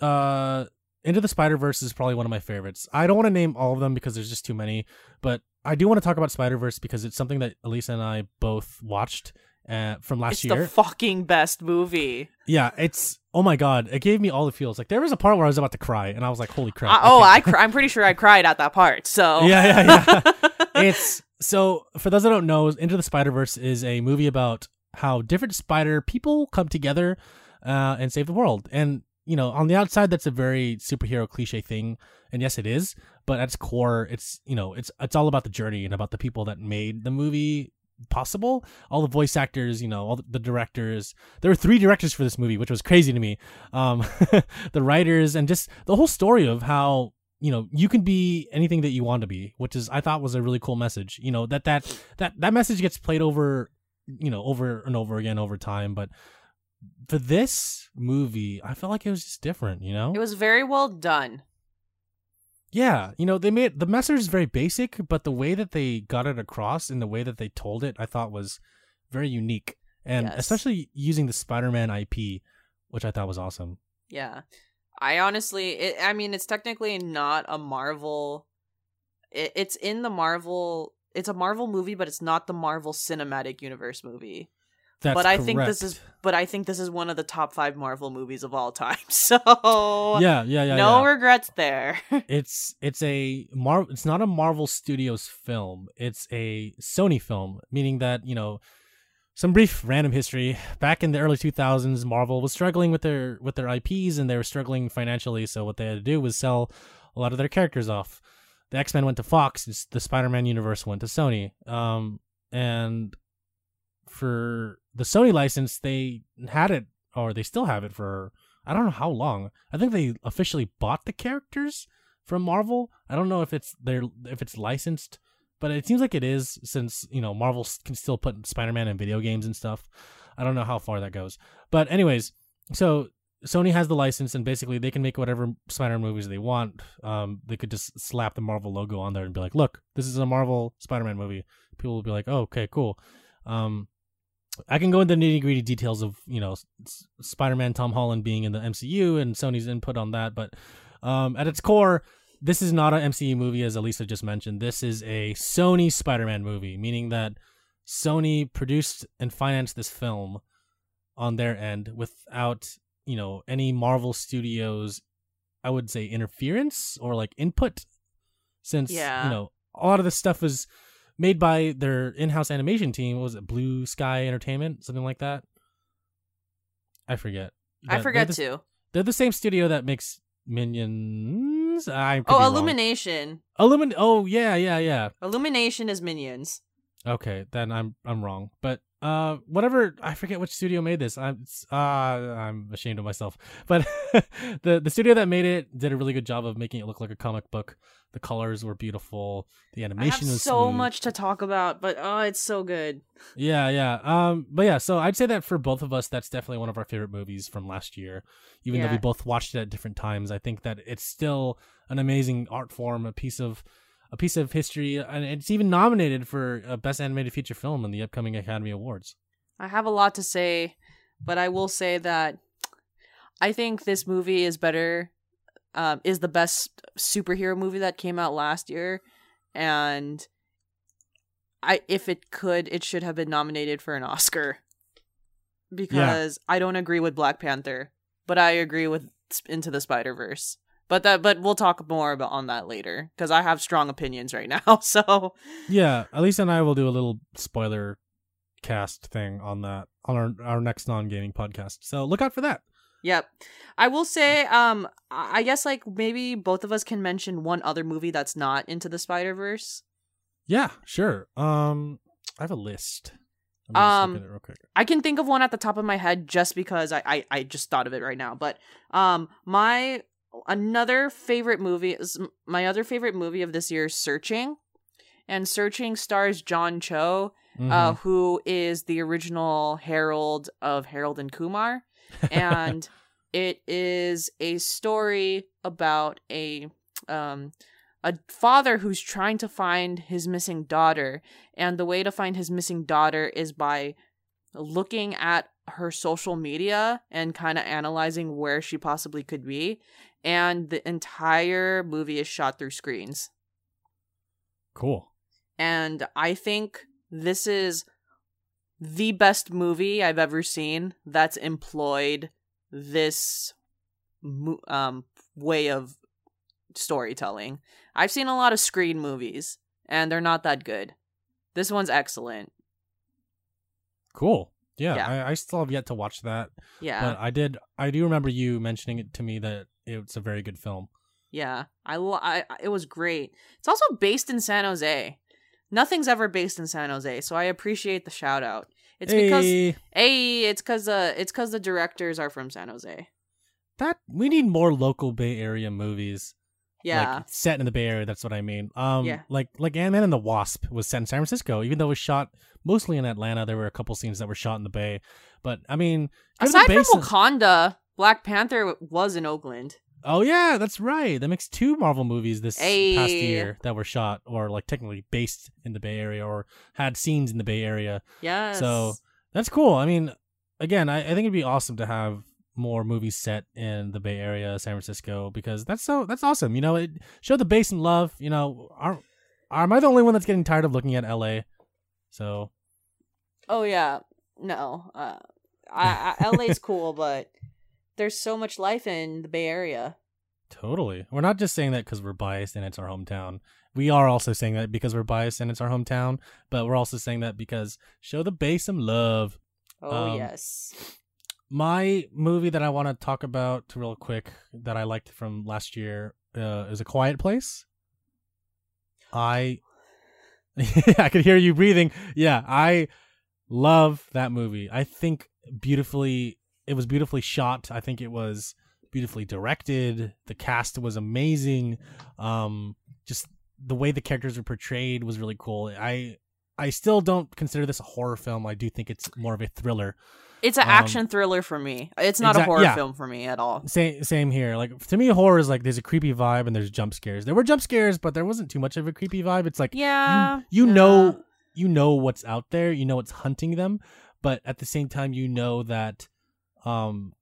B: uh into the spider-verse is probably one of my favorites i don't want to name all of them because there's just too many but i do want to talk about spider-verse because it's something that elisa and i both watched uh, from last
A: It's
B: year
A: the fucking best movie.
B: yeah, it's oh my god, it gave me all the feels. Like there was a part where I was about to cry, and I was like, "Holy crap!"
A: I, oh, I
B: can't-
A: I'm pretty sure I cried at that part. So
B: yeah, yeah, yeah. it's so for those that don't know, Into the Spider Verse is a movie about how different spider people come together uh, and save the world. And you know, on the outside, that's a very superhero cliche thing, and yes, it is. But at its core, it's you know, it's it's all about the journey and about the people that made the movie possible all the voice actors you know all the, directors there were three directors for this movie which was crazy to me um the writers and just the whole story of how you know you can be anything that you want to be which is i thought was a really cool message you know that that that that message gets played over you know over and over again over time but for this movie i felt like it was just different you know
A: it was very well done.
B: yeah, you know, they made the message is very basic, but the way that they got it across and the way that they told it, I thought was very unique. And
A: Yes.
B: especially using the Spider-Man IP, which I thought was awesome.
A: Yeah. I honestly, it, I mean, it's technically not a Marvel. It, it's in the Marvel. It's a Marvel movie, but it's not the Marvel Cinematic Universe movie.
B: That's
A: but I think this is, but I think this is one of the top five Marvel movies of all time. So
B: Yeah, yeah, yeah.
A: no
B: yeah.
A: regrets there.
B: it's it's a Mar it's not a Marvel Studios film. It's a Sony film, meaning that, you know, some brief random history. Back in the early 2000s, Marvel was struggling with their with their IPs and they were struggling financially, so what they had to do was sell a lot of their characters off. The X-Men went to Fox, the Spider-Man universe went to Sony. Um and for the Sony license, they had it or they still have it for I don't know how long. I think they officially bought the characters from Marvel. I don't know if it's their if it's licensed, but it seems like it is since you know Marvel can still put Spider-Man in video games and stuff. I don't know how far that goes, but anyways, so Sony has the license and basically they can make whatever Spider-Man movies they want. Um, they could just slap the Marvel logo on there and be like, "Look, this is a Marvel Spider-Man movie." People will be like, "Oh, okay, cool." Um, I can go into the nitty gritty details of you know Spider-Man Tom Holland being in the MCU and Sony's input on that, but um, at its core, this is not an MCU movie, as Elisa just mentioned. This is a Sony Spider-Man movie, meaning that Sony produced and financed this film on their end without you know any Marvel Studios, I would say interference or like input, since
A: Yeah.
B: you know a lot of this stuff was made by their in-house animation team. What was it Blue Sky Entertainment, something like that? I forget.
A: I forget
B: they're the,
A: to.
B: They're the same studio that makes Minions. I
A: Oh. Illumination.
B: Illumin. Oh yeah, yeah, yeah.
A: Illumination is Minions.
B: Okay, then I'm I'm wrong. But uh, whatever. I forget which studio made this. I'm uh, I'm ashamed of myself. But the the studio that made it did a really good job of making it look like a comic book. The colors were beautiful. The animation was
A: so
B: smooth.
A: much to talk about, but oh, it's so good.
B: Yeah, yeah. Um, but yeah, so I'd say that for both of us, that's definitely one of our favorite movies from last year. Even though we both watched it at different times, I think that it's still an amazing art form, a piece of a piece of history, and it's even nominated for a best animated feature film in the upcoming Academy Awards.
A: I have a lot to say, but I will say that I think this movie is better. Um, is the best superhero movie that came out last year, and I if it could, it should have been nominated for an Oscar. Because I don't agree with Black Panther, but I agree with Into the Spider Verse. But that, but we'll talk more about on that later because I have strong opinions right now. So
B: Yeah, Elisa and I will do a little spoiler cast thing on that on our our next non gaming podcast. So look out for that.
A: Yep. I will say, um, I guess like maybe both of us can mention one other movie that's not into the Spider Verse.
B: Yeah, sure. Um, I have a list. Let me just
A: Um,
B: look at it real quick.
A: I can think of one at the top of my head just because I, I, I just thought of it right now. But um, my another favorite movie is my other favorite movie of this year is Searching, and Searching stars John Cho, uh,
B: Mhm.
A: who is the original Harold of Harold and Kumar, and it is a story about a um a father who's trying to find his missing daughter, and the way to find his missing daughter is by looking at her social media and kind of analyzing where she possibly could be. And the entire movie is shot through screens.
B: cool.
A: And I think this is the best movie I've ever seen that's employed this um, way of storytelling. I've seen a lot of screen movies, and they're not that good. This one's excellent.
B: Cool. Yeah,
A: Yeah.
B: I, I still have yet to watch that,
A: Yeah.
B: but I did. I do remember you mentioning it to me that it's a very good film.
A: Yeah, I, I it was great. It's also based in San Jose. Nothing's ever based in San Jose, so I appreciate the shout out. It's because
B: Hey,
A: hey, it's because uh, it's because the directors are from San Jose.
B: that we need more local Bay Area movies.
A: Yeah,
B: like, set in the Bay Area. That's what I mean. Um,
A: Yeah.
B: like like Ant Man and the Wasp was set in San Francisco, even though it was shot mostly in Atlanta. There were a couple scenes that were shot in the Bay, but I mean,
A: aside from Wakanda, Black Panther was in Oakland.
B: Oh yeah, that's right. That makes two Marvel movies this past year that were shot or like technically based in the Bay Area or had scenes in the Bay Area.
A: Yes.
B: So that's cool. I mean, again, I, I think it'd be awesome to have more movies set in the Bay Area, San Francisco, because that's so that's awesome. You know, it show the base some love. You know, are am I the only one that's getting tired of looking at LA? So
A: oh yeah, no, uh, I, I, LA's cool, but there's so much life in the Bay Area.
B: totally, we're not just saying that because we're biased and it's our hometown. We are also saying that because we're biased and it's our hometown, but we're also saying that because show the base some love.
A: Oh
B: Um,
A: yes.
B: My movie that I want to talk about real quick that I liked from last year uh, is A Quiet Place. I I could hear you breathing. Yeah, I love that movie. I think beautifully it was beautifully shot. I think it was beautifully directed. The cast was amazing. Um just the way the characters were portrayed was really cool. I I still don't consider this a horror film. I do think it's more of a thriller.
A: It's an
B: um,
A: action thriller for me. It's not a horror
B: yeah.
A: film for me at all.
B: Same same here. Like to me, horror is like there's a creepy vibe and there's jump scares. There were jump scares, but there wasn't too much of a creepy vibe. It's like
A: Yeah.
B: you
A: yeah.
B: know you know what's out there, you know what's hunting them, but at the same time you know that um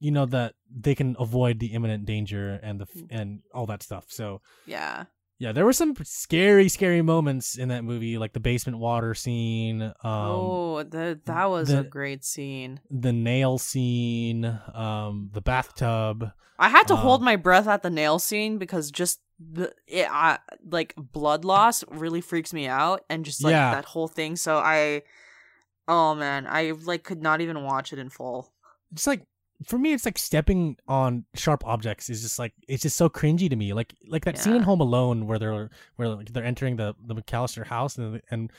B: you know that they can avoid the imminent danger and the and all that stuff. So
A: Yeah.
B: Yeah, there were some scary, scary moments in that movie, like the basement water scene, um,
A: oh, the, that was a great scene.
B: the nail scene, um, the bathtub.
A: I had to
B: Um,
A: hold my breath at the nail scene because just the it, I, like blood loss really freaks me out, and just like
B: Yeah.
A: that whole thing. So I, oh man, I like could not even watch it in full.
B: It's like for me, it's like stepping on sharp objects is just like it's just so cringy to me. Like like that scene in Home Alone where they're where like, they're entering the the McAllister house and and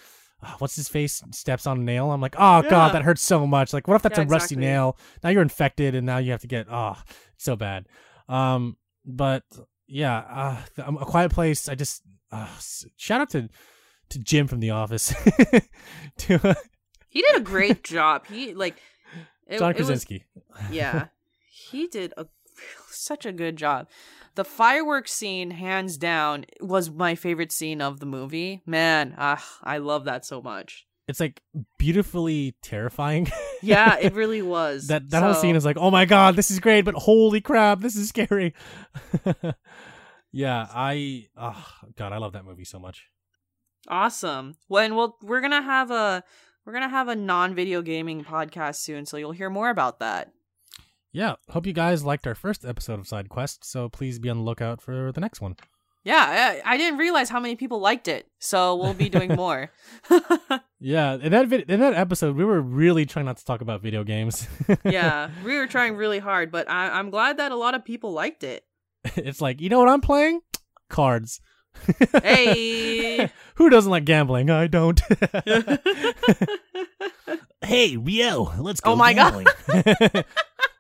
B: uh, what's his face steps on a nail. I'm like, oh
A: Yeah.
B: god, that hurts so much. Like, what if that's
A: Yeah,
B: a rusty
A: exactly.
B: nail? Now you're infected, and now you have to get oh, so bad. Um, but yeah, uh, um, a quiet place. I just uh, shout out to to Jim from The Office. to uh,
A: He did a great job. He like it,
B: John
A: it was-
B: Krasinski.
A: yeah, he did a such a good job. The fireworks scene, hands down, was my favorite scene of the movie. Man, ah, I love that so much.
B: It's like beautifully terrifying.
A: Yeah, it really was.
B: that that whole scene is like, oh my god, this is great, but holy crap, this is scary. yeah, I oh god, I love that movie so much.
A: Awesome. When we'll we're gonna have a we're gonna have a non video gaming podcast soon, so you'll hear more about that.
B: Yeah, hope you guys liked our first episode of Side Quest, so please be on the lookout for the next one.
A: Yeah, I, I didn't realize how many people liked it, so we'll be doing more.
B: Yeah, in that vid- in that episode, we were really trying not to talk about video games.
A: yeah, we were trying really hard, but I, I'm glad that a lot of people liked it.
B: it's like, you know what I'm playing? Cards.
A: Hey.
B: Who doesn't like gambling? I don't. hey, Ryo, let's
A: go Oh my God.
B: God.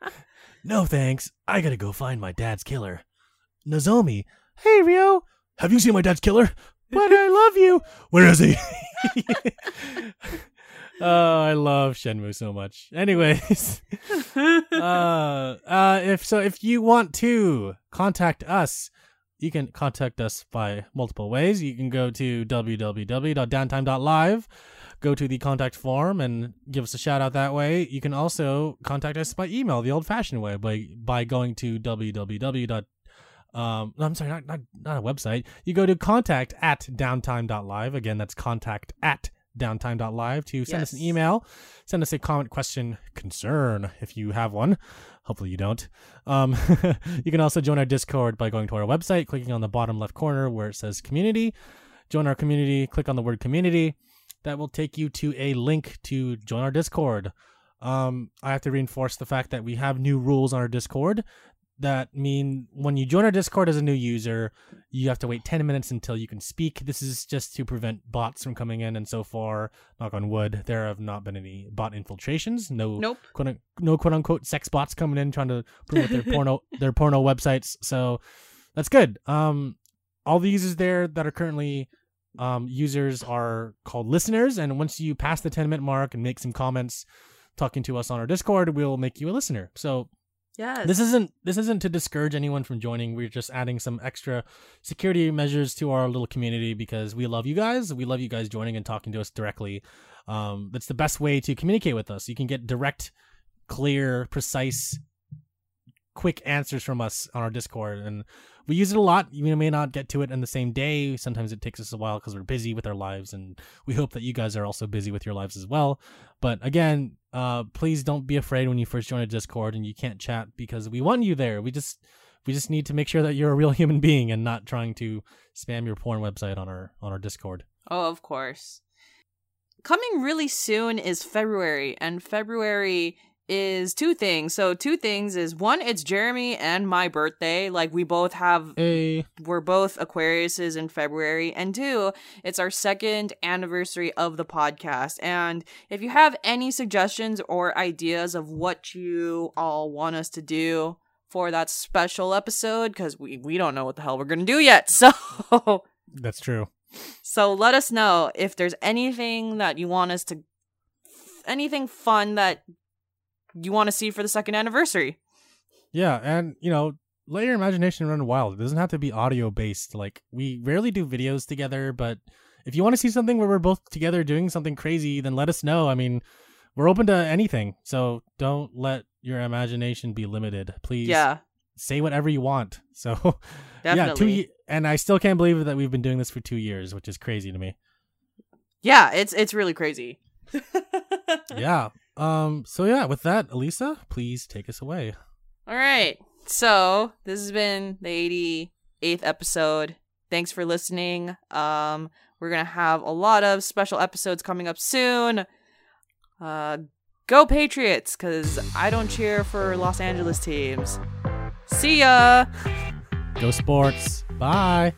B: no thanks. I gotta go find my dad's killer. Nozomi. Hey, Ryo. Have you seen my dad's killer? but I love you. Where is he? oh, I love Shenmue so much. Anyways, uh, uh, if so, if you want to contact us, you can contact us by multiple ways. You can go to www.downtime.live, go to the contact form, and give us a shout out that way. You can also contact us by email, the old fashioned way, by by going to www. Um, I'm sorry, not, not not a website. You go to contact at downtime.live. Again, that's contact at downtime.live to send us an email, send us a comment, question, concern if you have one. Hopefully you don't. Um, you can also join our Discord by going to our website, clicking on the bottom left corner where it says community. Join our community, click on the word community. That will take you to a link to join our Discord. Um, I have to reinforce the fact that we have new rules on our Discord that mean when you join our Discord as a new user, you have to wait 10 minutes until you can speak. This is just to prevent bots from coming in, and so far, knock on wood, there have not been any bot infiltrations. No,
A: Nope.
B: quote, no quote unquote sex bots coming in trying to promote their porno their porno websites. So that's good. Um, all the users there that are currently um, users are called listeners, and once you pass the 10 minute mark and make some comments talking to us on our Discord, we'll make you a listener. So
A: Yes.
B: this isn't this isn't to discourage anyone from joining. We're just adding some extra security measures to our little community because we love you guys. We love you guys joining and talking to us directly. Um, that's the best way to communicate with us. You can get direct, clear, precise, quick answers from us on our Discord, and we use it a lot. We may not get to it in the same day. Sometimes it takes us a while because we're busy with our lives, and we hope that you guys are also busy with your lives as well. But again, uh, please don't be afraid when you first join a Discord and you can't chat because we want you there. We just we just need to make sure that you're a real human being and not trying to spam your porn website on our on our Discord.
A: Oh, of course. Coming really soon is February, and February is two things. So, two things is one, it's Jeremy and my birthday. Like, we both have,
B: Hey,
A: we're both Aquariuses in February. And two, it's our second anniversary of the podcast. And if you have any suggestions or ideas of what you all want us to do for that special episode, because we, we don't know what the hell we're going to do yet. So,
B: that's true.
A: so let us know if there's anything that you want us to, anything fun that you want to see for the second anniversary.
B: Yeah, and you know, let your imagination run wild. It doesn't have to be audio based. Like we rarely do videos together, but if you want to see something where we're both together doing something crazy, then let us know. I mean, we're open to anything. So don't let your imagination be limited. Please
A: Yeah,
B: say whatever you want. So yeah, two and I still can't believe that we've been doing this for 2 years, which is crazy to me.
A: Yeah, it's it's really crazy.
B: yeah. Um so yeah, with that, Elisa, please take us away.
A: All right. So this has been the 88th episode. Thanks for listening. Um, we're gonna have a lot of special episodes coming up soon. Uh, go Patriots, cause I don't cheer for Los Angeles teams. See ya.
B: Go sports. Bye.